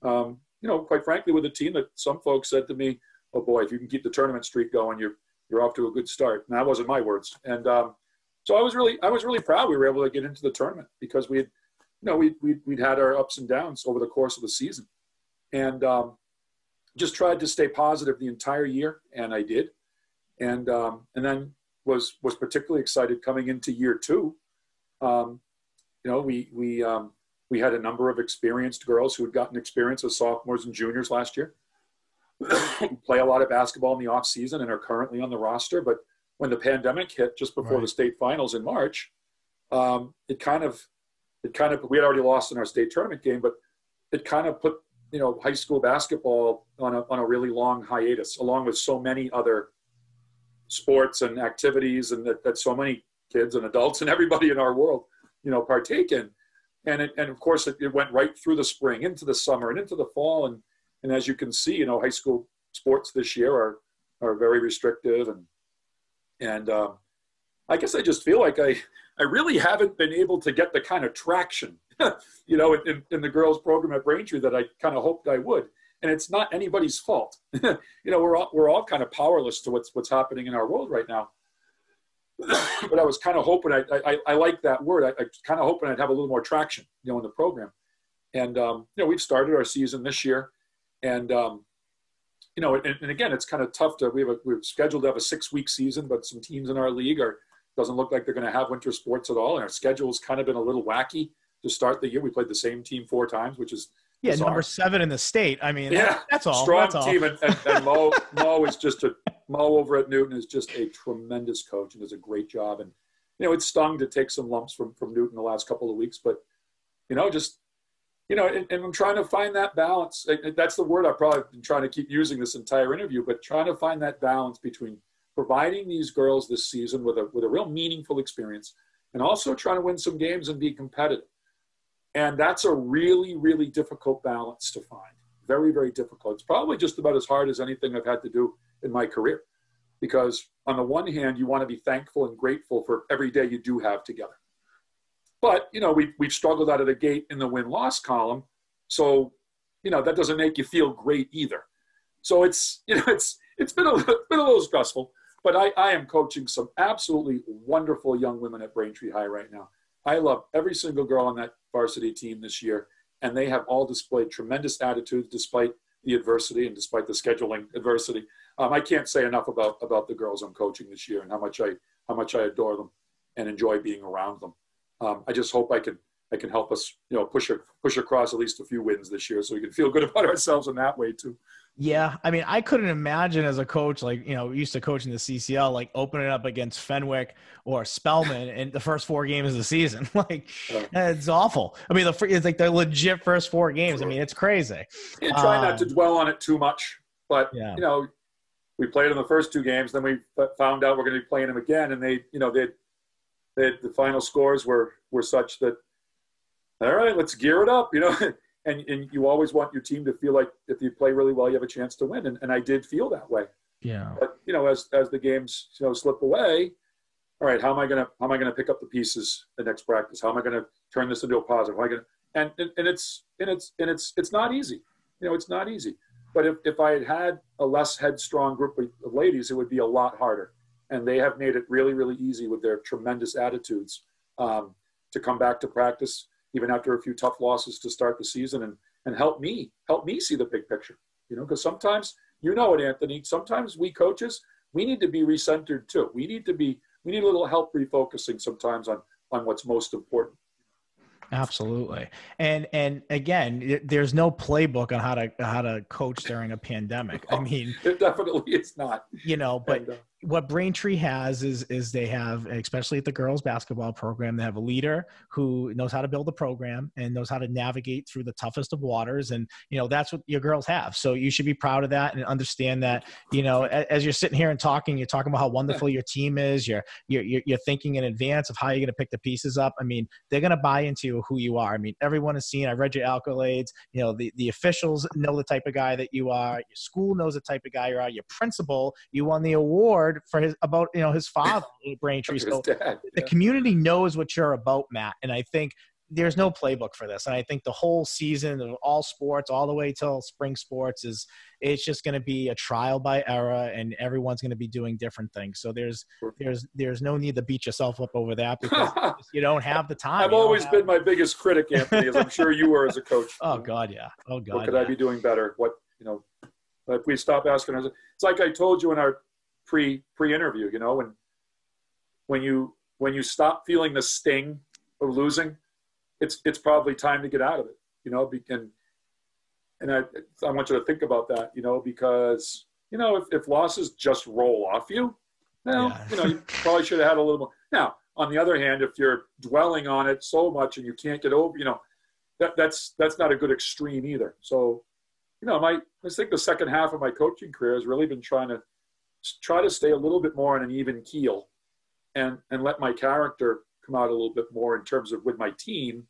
Um, you know quite frankly with a team that some folks said to me oh boy if you can keep the tournament streak going you're you're off to a good start. And that wasn't my words. And um, so i was really i was really proud we were able to get into the tournament because we had you know, we, we, we'd had our ups and downs over the course of the season. And um, just tried to stay positive the entire year, and I did. And, um, and then was, was particularly excited coming into year two. Um, you know, we, we, um, we had a number of experienced girls who had gotten experience as sophomores and juniors last year. play a lot of basketball in the off season and are currently on the roster. But when the pandemic hit just before right. the state finals in March, um, it kind of it kind of we had already lost in our state tournament game, but it kind of put you know high school basketball on a on a really long hiatus, along with so many other sports and activities, and that, that so many kids and adults and everybody in our world you know partake in. And it, and of course it, it went right through the spring, into the summer, and into the fall, and and as you can see, you know high school sports this year are are very restrictive and and um, I guess I just feel like I I really haven't been able to get the kind of traction, *laughs* you know, in, in the girls program at Braintree that I kind of hoped I would. And it's not anybody's fault. *laughs* you know, we're all, we're all kind of powerless to what's, what's happening in our world right now. *coughs* but I was kind of hoping, I, I, I like that word. I, I kind of hoping I'd have a little more traction, you know, in the program. And, um, you know, we've started our season this year. And, um, you know, and, and, again, it's kind of tough to, we have a, we're scheduled to have a six week season, but some teams in our league are, doesn't look like they're going to have winter sports at all. And our schedule's kind of been a little wacky to start the year. We played the same team four times, which is yeah, bizarre. number seven in the state. I mean, yeah, that's all. Strong that's team, all. and, and, and Mo *laughs* Mo is just a Mo over at Newton is just a tremendous coach and does a great job. And you know, it stung to take some lumps from from Newton the last couple of weeks, but you know, just you know, and, and I'm trying to find that balance. That's the word I've probably been trying to keep using this entire interview, but trying to find that balance between providing these girls this season with a with a real meaningful experience, and also trying to win some games and be competitive. And that's a really, really difficult balance to find. Very, very difficult. It's probably just about as hard as anything I've had to do in my career. Because on the one hand, you want to be thankful and grateful for every day you do have together. But, you know, we, we've struggled out of the gate in the win loss column. So, you know, that doesn't make you feel great either. So it's, *laughs* you know, it's, it's been a, *laughs* been a little stressful, but I, I am coaching some absolutely wonderful young women at Braintree High right now. I love every single girl on that varsity team this year, and they have all displayed tremendous attitudes despite the adversity and despite the scheduling adversity. Um, I can't say enough about about the girls I'm coaching this year and how much I how much I adore them and enjoy being around them. Um, I just hope I can I can help us you know push push across at least a few wins this year so we can feel good *laughs* about ourselves in that way too. Yeah, I mean, I couldn't imagine as a coach, like you know, used to coaching the CCL, like opening up against Fenwick or Spellman in the first four games of the season. *laughs* like, it's awful. I mean, the it's like the legit first four games. I mean, it's crazy. Yeah, try um, not to um, dwell on it too much, but yeah. you know, we played in the first two games, then we found out we're going to be playing them again, and they, you know, they, they the final scores were were such that, all right, let's gear it up, you know. *laughs* and, and you always want your team to feel like if you play really well, you have a chance to win. And, and I did feel that way. Yeah. But you know, as as the games you know slip away, all right, how am I gonna how am I gonna pick up the pieces the next practice? How am I gonna turn this into a positive? How am I gonna and, and and it's and it's and it's it's not easy. You know, it's not easy. But if, if I had had a less headstrong group of ladies, it would be a lot harder. And they have made it really, really easy with their tremendous attitudes um, to come back to practice even after a few tough losses to start the season and, and help me, help me see the big picture. You know, because sometimes, you know it, Anthony, sometimes we coaches, we need to be recentered too. We need to be, we need a little help refocusing sometimes on, on what's most important. Absolutely. And and again, there's no playbook on how to how to coach during a pandemic. I *laughs* mean, it definitely is not. You know, but and, uh, what Braintree has is is they have, especially at the girls basketball program, they have a leader who knows how to build a program and knows how to navigate through the toughest of waters, and you know that's what your girls have. So you should be proud of that and understand that. You know, as you're sitting here and talking, you're talking about how wonderful your team is. You're you're you're thinking in advance of how you're going to pick the pieces up. I mean, they're going to buy into who you are. I mean, everyone has seen. I read your accolades. You know, the the officials know the type of guy that you are. Your school knows the type of guy you are. Your principal, you won the award for his about you know his father *laughs* Braintree. So dad, the community knows what you're about, Matt, and I think there's no playbook for this. And I think the whole season of all sports, all the way till spring sports, is it's just going to be a trial by error, and everyone's going to be doing different things. So there's there's there's no need to beat yourself up over that *laughs* because you don't have the time. I've always have... been my biggest critic, Anthony, as I'm sure you were as a coach. *laughs* oh God, yeah. Oh God. What could yeah. I be doing better? What you know? If we stop asking, it's like I told you in our pre pre interview. You know, when when you when you stop feeling the sting of losing, it's it's probably time to get out of it. You know, and and I I want you to think about that. You know, because you know if, if losses just roll off you, well, yeah. you know, you probably should have had a little more. Now, on the other hand, if you're dwelling on it so much and you can't get over, you know, that that's that's not a good extreme either. So, you know, my I think the second half of my coaching career has really been trying to try to stay a little bit more on an even keel and and let my character come out a little bit more in terms of with my team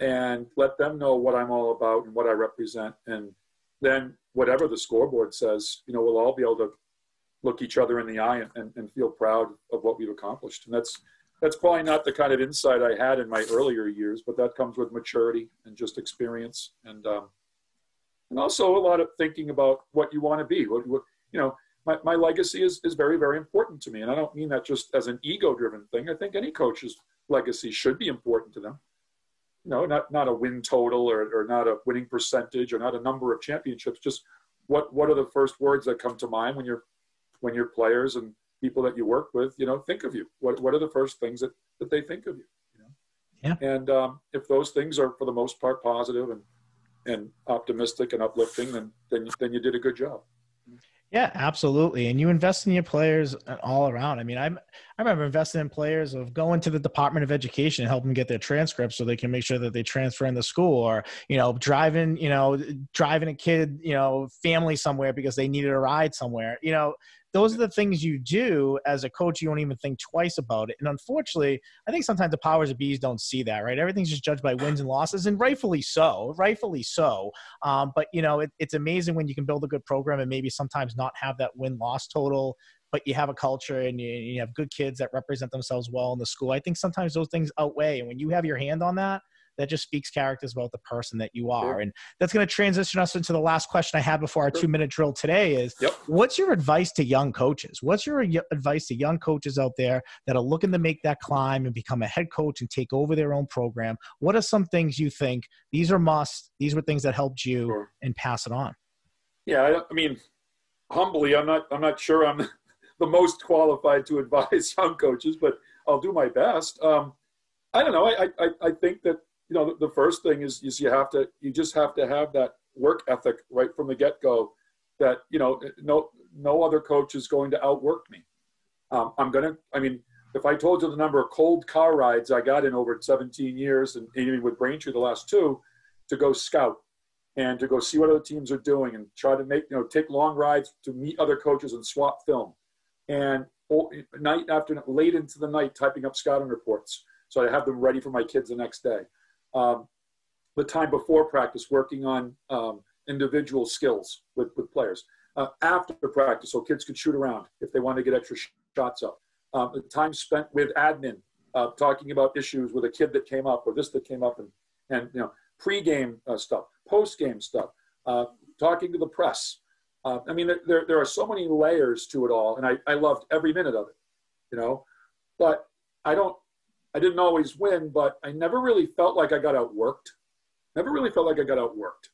and let them know what I'm all about and what I represent. And then whatever the scoreboard says you know we'll all be able to look each other in the eye and, and feel proud of what we've accomplished. And that's that's probably not the kind of insight I had in my earlier years but that comes with maturity and just experience and um, and also a lot of thinking about what you want to be what, what you know my, my legacy is, is very, very important to me. And I don't mean that just as an ego driven thing. I think any coach's legacy should be important to them. You know, not, not a win total or, or not a winning percentage or not a number of championships. Just what, what are the first words that come to mind when you're, when your players and people that you work with, you know, think of you? What, what are the first things that, that they think of you? you know? Yeah. And um, if those things are for the most part positive and, and optimistic and uplifting, then, then, then you did a good job. Yeah, absolutely. And you invest in your players uh, all around. I mean, I'm, I remember investing in players of going to the Department of Education and helping them get their transcripts so they can make sure that they transfer in the school or, you know, driving, you know, driving a kid, you know, family somewhere because they needed a ride somewhere. You know, those are the things you do as a coach. You don't even think twice about it. And unfortunately, I think sometimes the powers of bees don't see that, right? Everything's just judged by wins and losses, and rightfully so, rightfully so. Um, but you know, it, it's amazing when you can build a good program and maybe sometimes not have that win loss total but you have a culture and you, you, have good kids that represent themselves well in the school. I think sometimes those things outweigh. And when you have your hand on that, that just speaks characters about the person that you are. Sure. And that's going to transition us into the last question I had before our two minute drill today is yep. what's your advice to young coaches? What's your advice to young coaches out there that are looking to make that climb and become a head coach and take over their own program? What are some things you think these are must, these were things that helped you sure. and pass it on? Yeah. I, I mean, humbly, I'm not, I'm not sure I'm *laughs* the most qualified to *laughs* advise young coaches, but I'll do my best. Um, I don't know. I, I, I think that you know, the, the first thing is, is you have to, you just have to have that work ethic right from the get go that, you know, no, no other coach is going to outwork me. Um, I'm going to, I mean, if I told you the number of cold car rides I got in over 17 years and even with Braintree the last two to go scout and to go see what other teams are doing and try to make, you know, take long rides to meet other coaches and swap film and night after late into the night typing up scouting reports so I have them ready for my kids the next day um, the time before practice working on um, individual skills with, with players. Uh, after practice, so kids could shoot around if they want to get extra sh- shots up. Um, the time spent with admin, uh, talking about issues with a kid that came up or this that came up, and and you know pre-game uh, stuff, post-game stuff, uh, talking to the press. Uh, I mean, there there are so many layers to it all, and I I loved every minute of it, you know. But I don't I didn't always win, but I never really felt like I got outworked. Never really felt like I got outworked.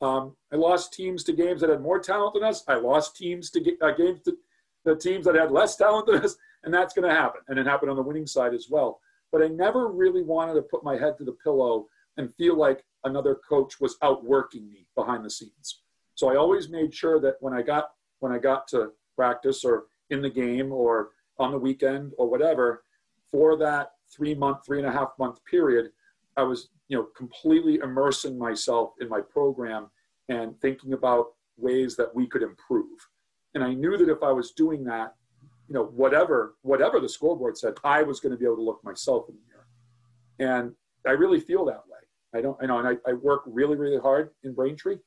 Um, I lost teams to games that had more talent than us. I lost teams to uh, games to the teams that had less talent than *laughs* us, and that's going to happen. And it happened on the winning side as well. But I never really wanted to put my head to the pillow and feel like another coach was outworking me behind the scenes. So I always made sure that when I got when I got to practice or in the game or on the weekend or whatever, for that three month, three and a half month period, I was, you know, completely immersing myself in my program and thinking about ways that we could improve. And I knew that if I was doing that, you know, whatever whatever the scoreboard said, I was going to be able to look myself in the mirror. And I really feel that way. I don't, I know, and I, I work really, really hard in Braintree.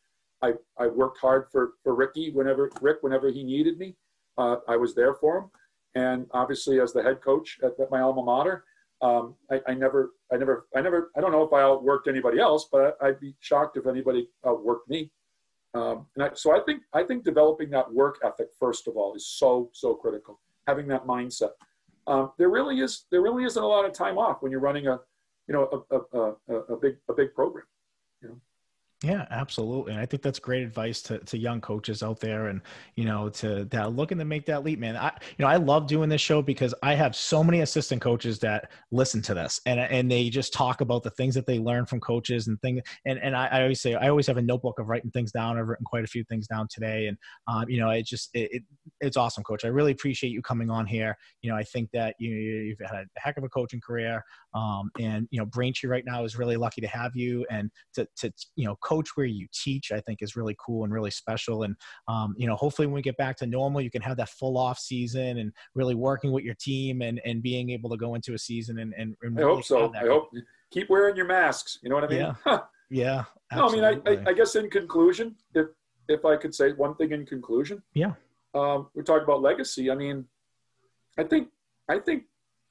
I, I worked hard for, for Ricky whenever Rick, whenever he needed me. Uh, I was there for him. And obviously, as the head coach at, at my alma mater, um, I, I, never, I never, I never, I don't know if I outworked anybody else, but I, would be shocked if anybody outworked me. Um, and I, so I think, I think developing that work ethic first of all is so, so critical. Having that mindset. Um, there really is, there really isn't a lot of time off when you're running a, you know, a, a, a, a big, a big program. Yeah, absolutely. And I think that's great advice to, to young coaches out there and, you know, to that looking to make that leap, man. I, you know, I love doing this show because I have so many assistant coaches that listen to this and, and they just talk about the things that they learn from coaches and things. And, and I, I always say, I always have a notebook of writing things down. I've written quite a few things down today. And, um, you know, it just, it, it, it's awesome, coach. I really appreciate you coming on here. You know, I think that you, you've had a heck of a coaching career. Um, and, you know, Braintree right now is really lucky to have you and to, to, you know, coach where you teach, I think is really cool and really special. And, um, you know, hopefully when we get back to normal, you can have that full off season and really working with your team and, and being able to go into a season and, and, and really I hope so. I hope keep wearing your masks. You know what I mean? Yeah. *laughs* yeah. No, I mean, I, I, I, guess in conclusion, if, if I could say one thing in conclusion, yeah. Um, we talked about legacy. I mean, I think, I think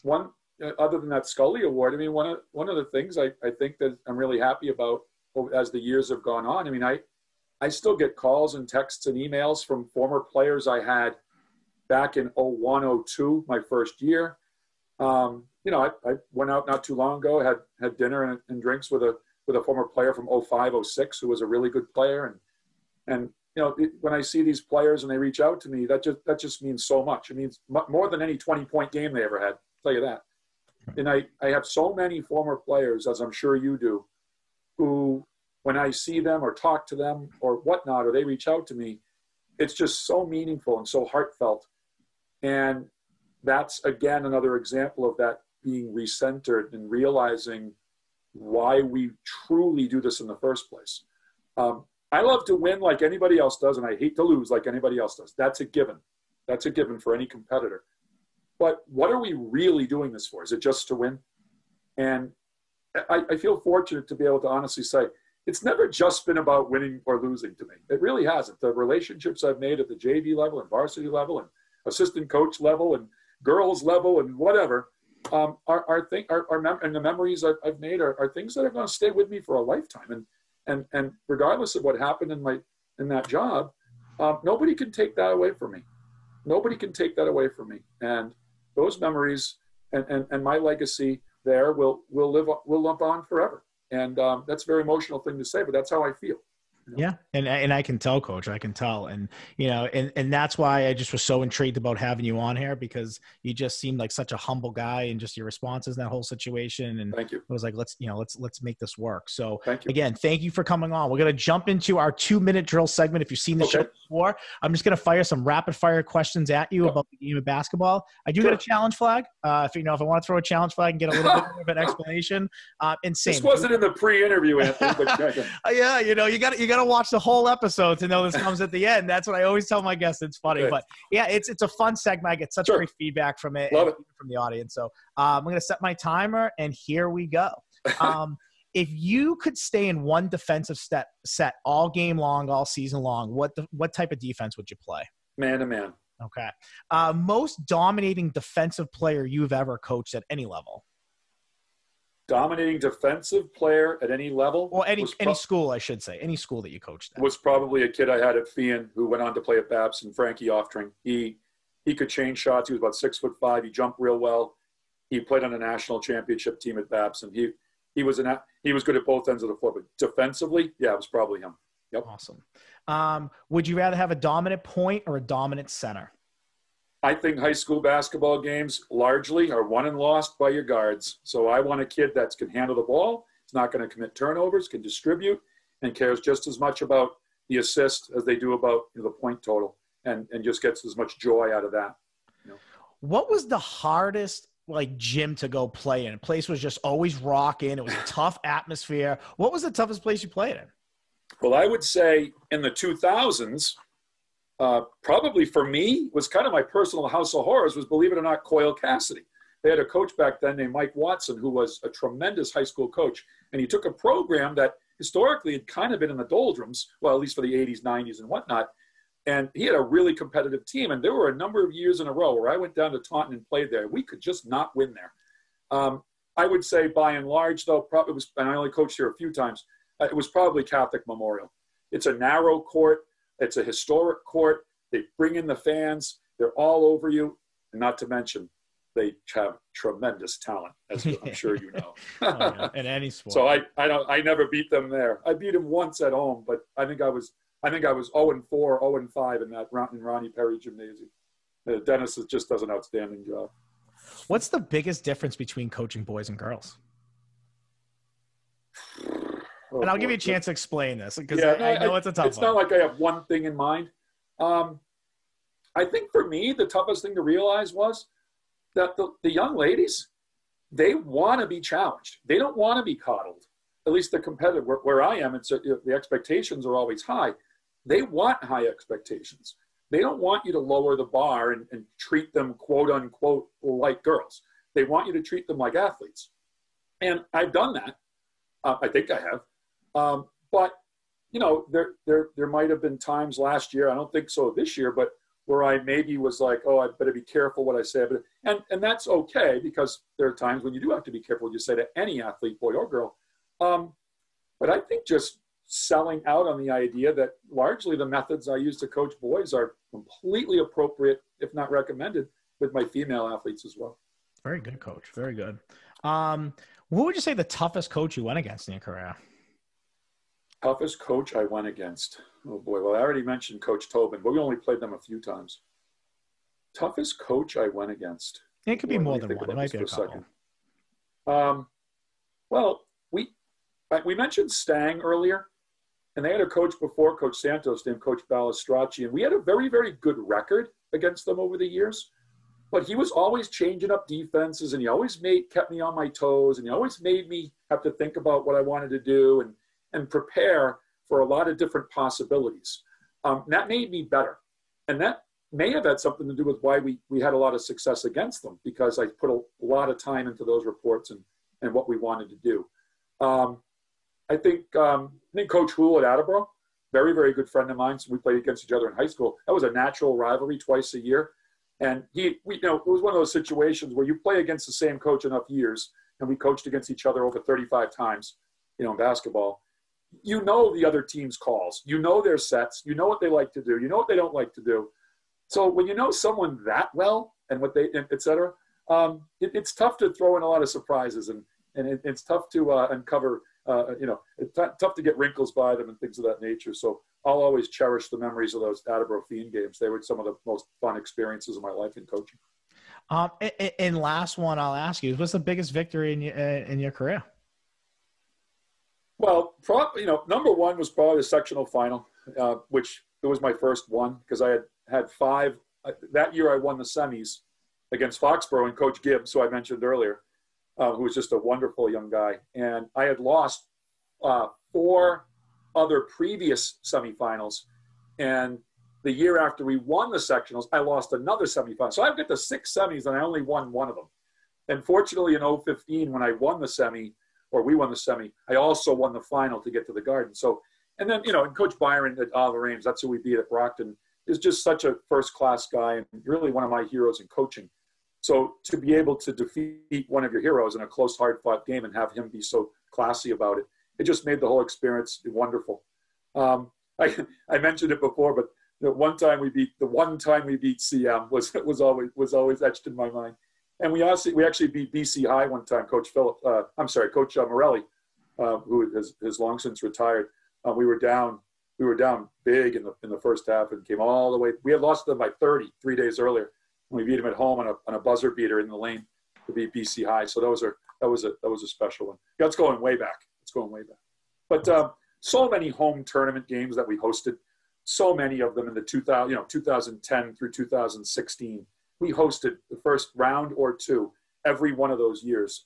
one, uh, other than that Scully Award, I mean, one of one of the things I, I think that I'm really happy about as the years have gone on. I mean, I, I still get calls and texts and emails from former players I had back in 01, 02, my first year. Um, you know, I, I, went out not too long ago, had, had dinner and, and, drinks with a, with a former player from 05, 06, who was a really good player. And, and, you know, it, when I see these players and they reach out to me, that just, that just means so much. It means more than any 20 point game they ever had. I'll tell you that. And I, I have so many former players, as I'm sure you do, who, when I see them or talk to them or whatnot, or they reach out to me, it's just so meaningful and so heartfelt. And that's again another example of that being recentered and realizing why we truly do this in the first place. Um, I love to win like anybody else does, and I hate to lose like anybody else does. That's a given. That's a given for any competitor. But what are we really doing this for? Is it just to win? And I, I feel fortunate to be able to honestly say it's never just been about winning or losing to me. It really hasn't. The relationships I've made at the JV level and varsity level and assistant coach level and girls level and whatever um, are, are, thing, are, are mem- and the memories I've, I've made are, are things that are going to stay with me for a lifetime. And, and, and regardless of what happened in my, in that job, um, nobody can take that away from me. Nobody can take that away from me. And those memories and, and, and my legacy there will, will live, will live on forever. And um, that's a very emotional thing to say, but that's how I feel. Yeah, and and I can tell, Coach. I can tell, and you know, and and that's why I just was so intrigued about having you on here because you just seemed like such a humble guy, and just your responses in that whole situation. And thank you. I was like, let's you know, let's let's make this work. So thank you. again, thank you for coming on. We're gonna jump into our two minute drill segment. If you've seen the okay. show before, I'm just gonna fire some rapid fire questions at you about the game of basketball. I do sure. get a challenge flag. Uh, if you know, if I want to throw a challenge flag and get a little bit of an *laughs* explanation, uh, insane. This wasn't in the pre-interview, Anthony. But *laughs* yeah, you know, you got you got to watch the whole episode to know this comes at the end. That's what I always tell my guests. It's funny, Good. but yeah, it's it's a fun segment. I get such sure. great feedback from it, Love it. from the audience. So um, I'm to set my timer, and here we go. *laughs* Um, if you could stay in one defensive set set all game long, all season long, what the, what type of defense would you play? Man to man. Okay. Uh, most dominating defensive player you've ever coached at any level? Dominating defensive player at any level. Well, any pro- any school, I should say, any school that you coached at. Was probably a kid I had at Feehan who went on to play at Babson, Frankie Oftring. He he could change shots. He was about six foot five. He jumped real well. He played on a national championship team at Babson. He he was an he was good at both ends of the floor, but defensively, yeah, it was probably him. Yep. Awesome. Um, would you rather have a dominant point or a dominant center? I think high school basketball games largely are won and lost by your guards. So I want a kid that can handle the ball, is not going to commit turnovers, can distribute, and cares just as much about the assist as they do about you know, the point total, and and just gets as much joy out of that. You know? What was the hardest like gym to go play in? The place was just always rocking. It was a tough atmosphere. What was the toughest place you played in? Well, I would say in the 2000s, uh, probably for me was kind of my personal house of horrors was believe it or not coyle cassidy. They had a coach back then named mike watson who was a tremendous high school coach. And he took a program that historically had kind of been in the doldrums well at least for the 80s 90s and whatnot. And he had a really competitive team. And there were a number of years in a row where i went down to taunton and played there. We could just not win there. Um, i would say by and large though probably was and i only coached here a few times uh, it was probably catholic memorial. It's a narrow court it's a historic court. They bring in the fans. They're all over you. Not to mention, they have tremendous talent, as *laughs* I'm sure you know. oh, yeah. *laughs* In any sport. So I, I don't, I never beat them there. I beat them once at home, but I think I was, I think I was 0 and 4, 0 and 5 in that in Ronnie Perry Gymnasium. Uh, Dennis just does an outstanding job. What's the biggest difference between coaching boys and girls? *sighs* *laughs* Oh, and I'll boy. give you a chance to explain this because yeah, I, I, know it's a tough. It's one. not like I have one thing in mind. Um, I think for me, the toughest thing to realize was that the, the young ladies, they want to be challenged. They don't want to be coddled. At least the competitive where, where I am, it's the expectations are always high. They want high expectations. They don't want you to lower the bar and, and treat them quote unquote like girls. They want you to treat them like athletes. And I've done that. Uh, I think I have. Um, but you know, there there there might have been times last year. I don't think so this year, but where I maybe was like, oh, I better be careful what I say. But and and that's okay because there are times when you do have to be careful what you say to any athlete, boy or girl. Um, but I think just selling out on the idea that largely the methods I use to coach boys are completely appropriate, if not recommended, with my female athletes as well. Very good, coach. Very good. Um, what would you say the toughest coach you went against in your career? Toughest coach I went against. Oh boy. Well, I already mentioned Coach Tobin, but we only played them a few times. Toughest coach I went against. It could be more than one. It might be a couple. Second. Um, well, we we mentioned Stang earlier. and they had a coach before Coach Santos named Coach Balistracci, and we had a very, very good record against them over the years. But he was always changing up defenses, and he always made kept me on my toes, and he always made me have to think about what I wanted to do and and prepare for a lot of different possibilities. Um, that made me better, and that may have had something to do with why we we had a lot of success against them because I put a, lot of time into those reports and and what we wanted to do. Um, I think um, I think Coach Houle at Attleboro, very very good friend of mine. So we played against each other in high school. That was a natural rivalry twice a year, and he we you know it was one of those situations where you play against the same coach enough years, and we coached against each other over 35 times, you know, in basketball. You know the other team's calls. You know their sets. You know what they like to do. You know what they don't like to do. So when you know someone that well and what they, et cetera, um, it, it's tough to throw in a lot of surprises and, and it, it's tough to uh, uncover uh, you know, it's t- tough to get wrinkles by them and things of that nature. So I'll always cherish the memories of those Attleboro Feehan games. They were some of the most fun experiences of my life in coaching. Um, and, and last one I'll ask you: What's the biggest victory in your uh, in your career? Well, pro- you know, number one was probably the sectional final, uh, which it was my first one because I had had five. Uh, that year, I won the semis against Foxborough and Coach Gibbs, who I mentioned earlier uh, who was just a wonderful young guy. And I had lost uh, four other previous semifinals. And the year after we won the sectionals, I lost another semifinal. So I've got the six semis and I only won one of them. And fortunately, in 015, when I won the semi, or we won the semi, I also won the final to get to the Garden. So, and then, you know, and Coach Byron at Oliver Ames, that's who we beat at Brockton, is just such a first class guy and really one of my heroes in coaching. So to be able to defeat one of your heroes in a close, hard fought game and have him be so classy about it, it just made the whole experience wonderful. Um, *laughs* I, I mentioned it before, but the one time we beat the one time we beat CM was *laughs* was always was always etched in my mind. And we also we actually beat BC High one time. Coach Philip, uh, I'm sorry, Coach uh, Morelli, uh, who has, has long since retired. Uh, we were down we were down big in the in the first half and came all the way. We had lost them by 30 three days earlier And we beat them at home on a, on a buzzer beater in the lane to beat BC High. So those are that was a that was a special one. It's going way back. It's going way back. But um, so many home tournament games that we hosted. So many of them in the 2000, you know, 2010 through 2016. We hosted the first round or two every one of those years.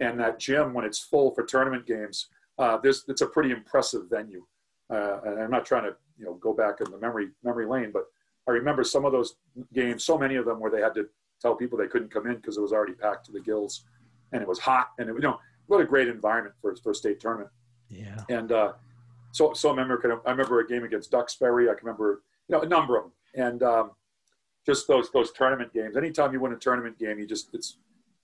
And that gym, when it's full for tournament games, uh, this it's a pretty impressive venue. Uh, and I'm not trying to you know go back in the memory memory lane, but I remember some of those games, so many of them where they had to tell people they couldn't come in because it was already packed to the gills, and it was hot, and it, you know what a great environment for for a state tournament. Yeah. And uh, so so I remember I remember a game against Duxbury. I can remember you know a number of them, and um, just those those tournament games. Anytime you win a tournament game, you just it's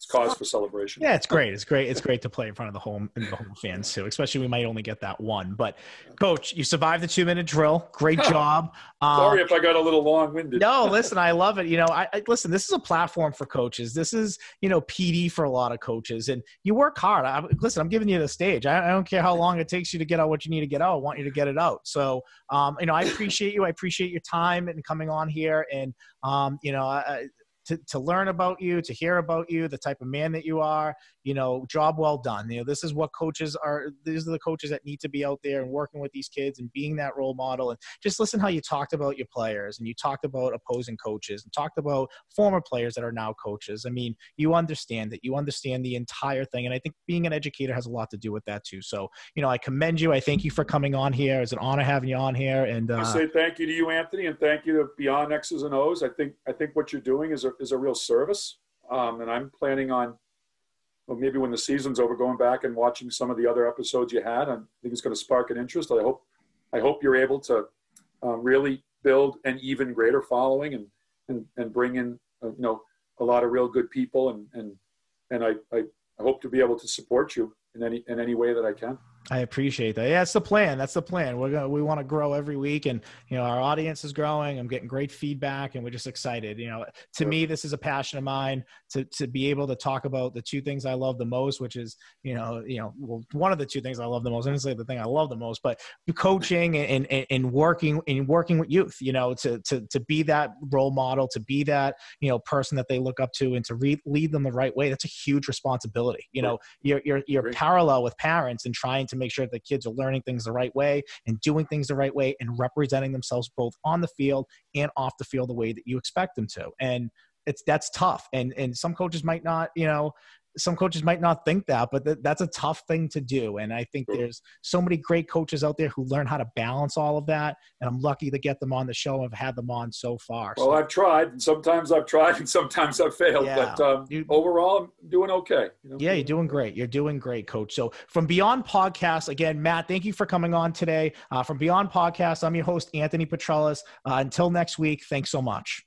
it's cause for celebration. Yeah, it's great. It's great. It's great to play in front of the home and the home fans too. Especially we might only get that one. But coach, you survived the two minute drill. Great *laughs* job. Um, Sorry if I got a little long winded. no, *laughs* listen, I love it. You know, I, I, listen. This is a platform for coaches. This is you know PD for a lot of coaches, and you work hard. I, listen, I'm giving you the stage. I, I, don't care how long it takes you to get out what you need to get out. I want you to get it out. So, um, you know, I appreciate you. I appreciate your time and coming on here. And um, you know, I, to, to learn about you, to hear about you, the type of man that you are, you know, job well done. You know, this is what coaches are, these are the coaches that need to be out there and working with these kids and being that role model. And just listen how you talked about your players and you talked about opposing coaches and talked about former players that are now coaches. I mean, you understand that you understand the entire thing. And I think being an educator has a lot to do with that too. So, you know, I commend you. I thank you for coming on here. It's an honor having you on here. And uh, I say thank you to you, Anthony, and thank you to Beyond X's and O's. I think, I think what you're doing is a, is a real service. Um, and I'm planning on, well, maybe when the season's over, going back and watching some of the other episodes you had. I think it's going to spark an interest. I hope, I hope you're able to um, really build an even greater following and, and, and bring in, uh, you know, a lot of real good people. And, and, and I, I, I hope to be able to support you in any, in any way that I can. I appreciate that. Yeah, that's the plan. That's the plan. We're gonna we want to grow every week, and you know our audience is growing. I'm getting great feedback, and we're just excited. You know, to me, this is a passion of mine to to be able to talk about the two things I love the most, which is you know you know well, one of the two things I love the most. I didn't say the thing I love the most, but coaching and and, and working and working with youth. You know, to to to be that role model, to be that you know person that they look up to, and to re- lead them the right way. That's a huge responsibility. You know, you're you're you're parallel with parents and trying to to make sure that the kids are learning things the right way and doing things the right way and representing themselves both on the field and off the field the way that you expect them to. And it's that's tough and and some coaches might not you know some coaches might not think that, but th- that's a tough thing to do. And I think there's so many great coaches out there who learn how to balance all of that. And I'm lucky to get them on the show I've had them on so far. Well, so. I've tried, and sometimes I've tried, *laughs* and sometimes I've failed. Yeah. But um, you, overall, I'm doing okay. You know? Yeah, you're doing great. You're doing great, Coach. So from Beyond Podcast, again, Matt, thank you for coming on today. Uh, from Beyond Podcast, I'm your host, Anthony Petrellis. Uh, until next week, thanks so much.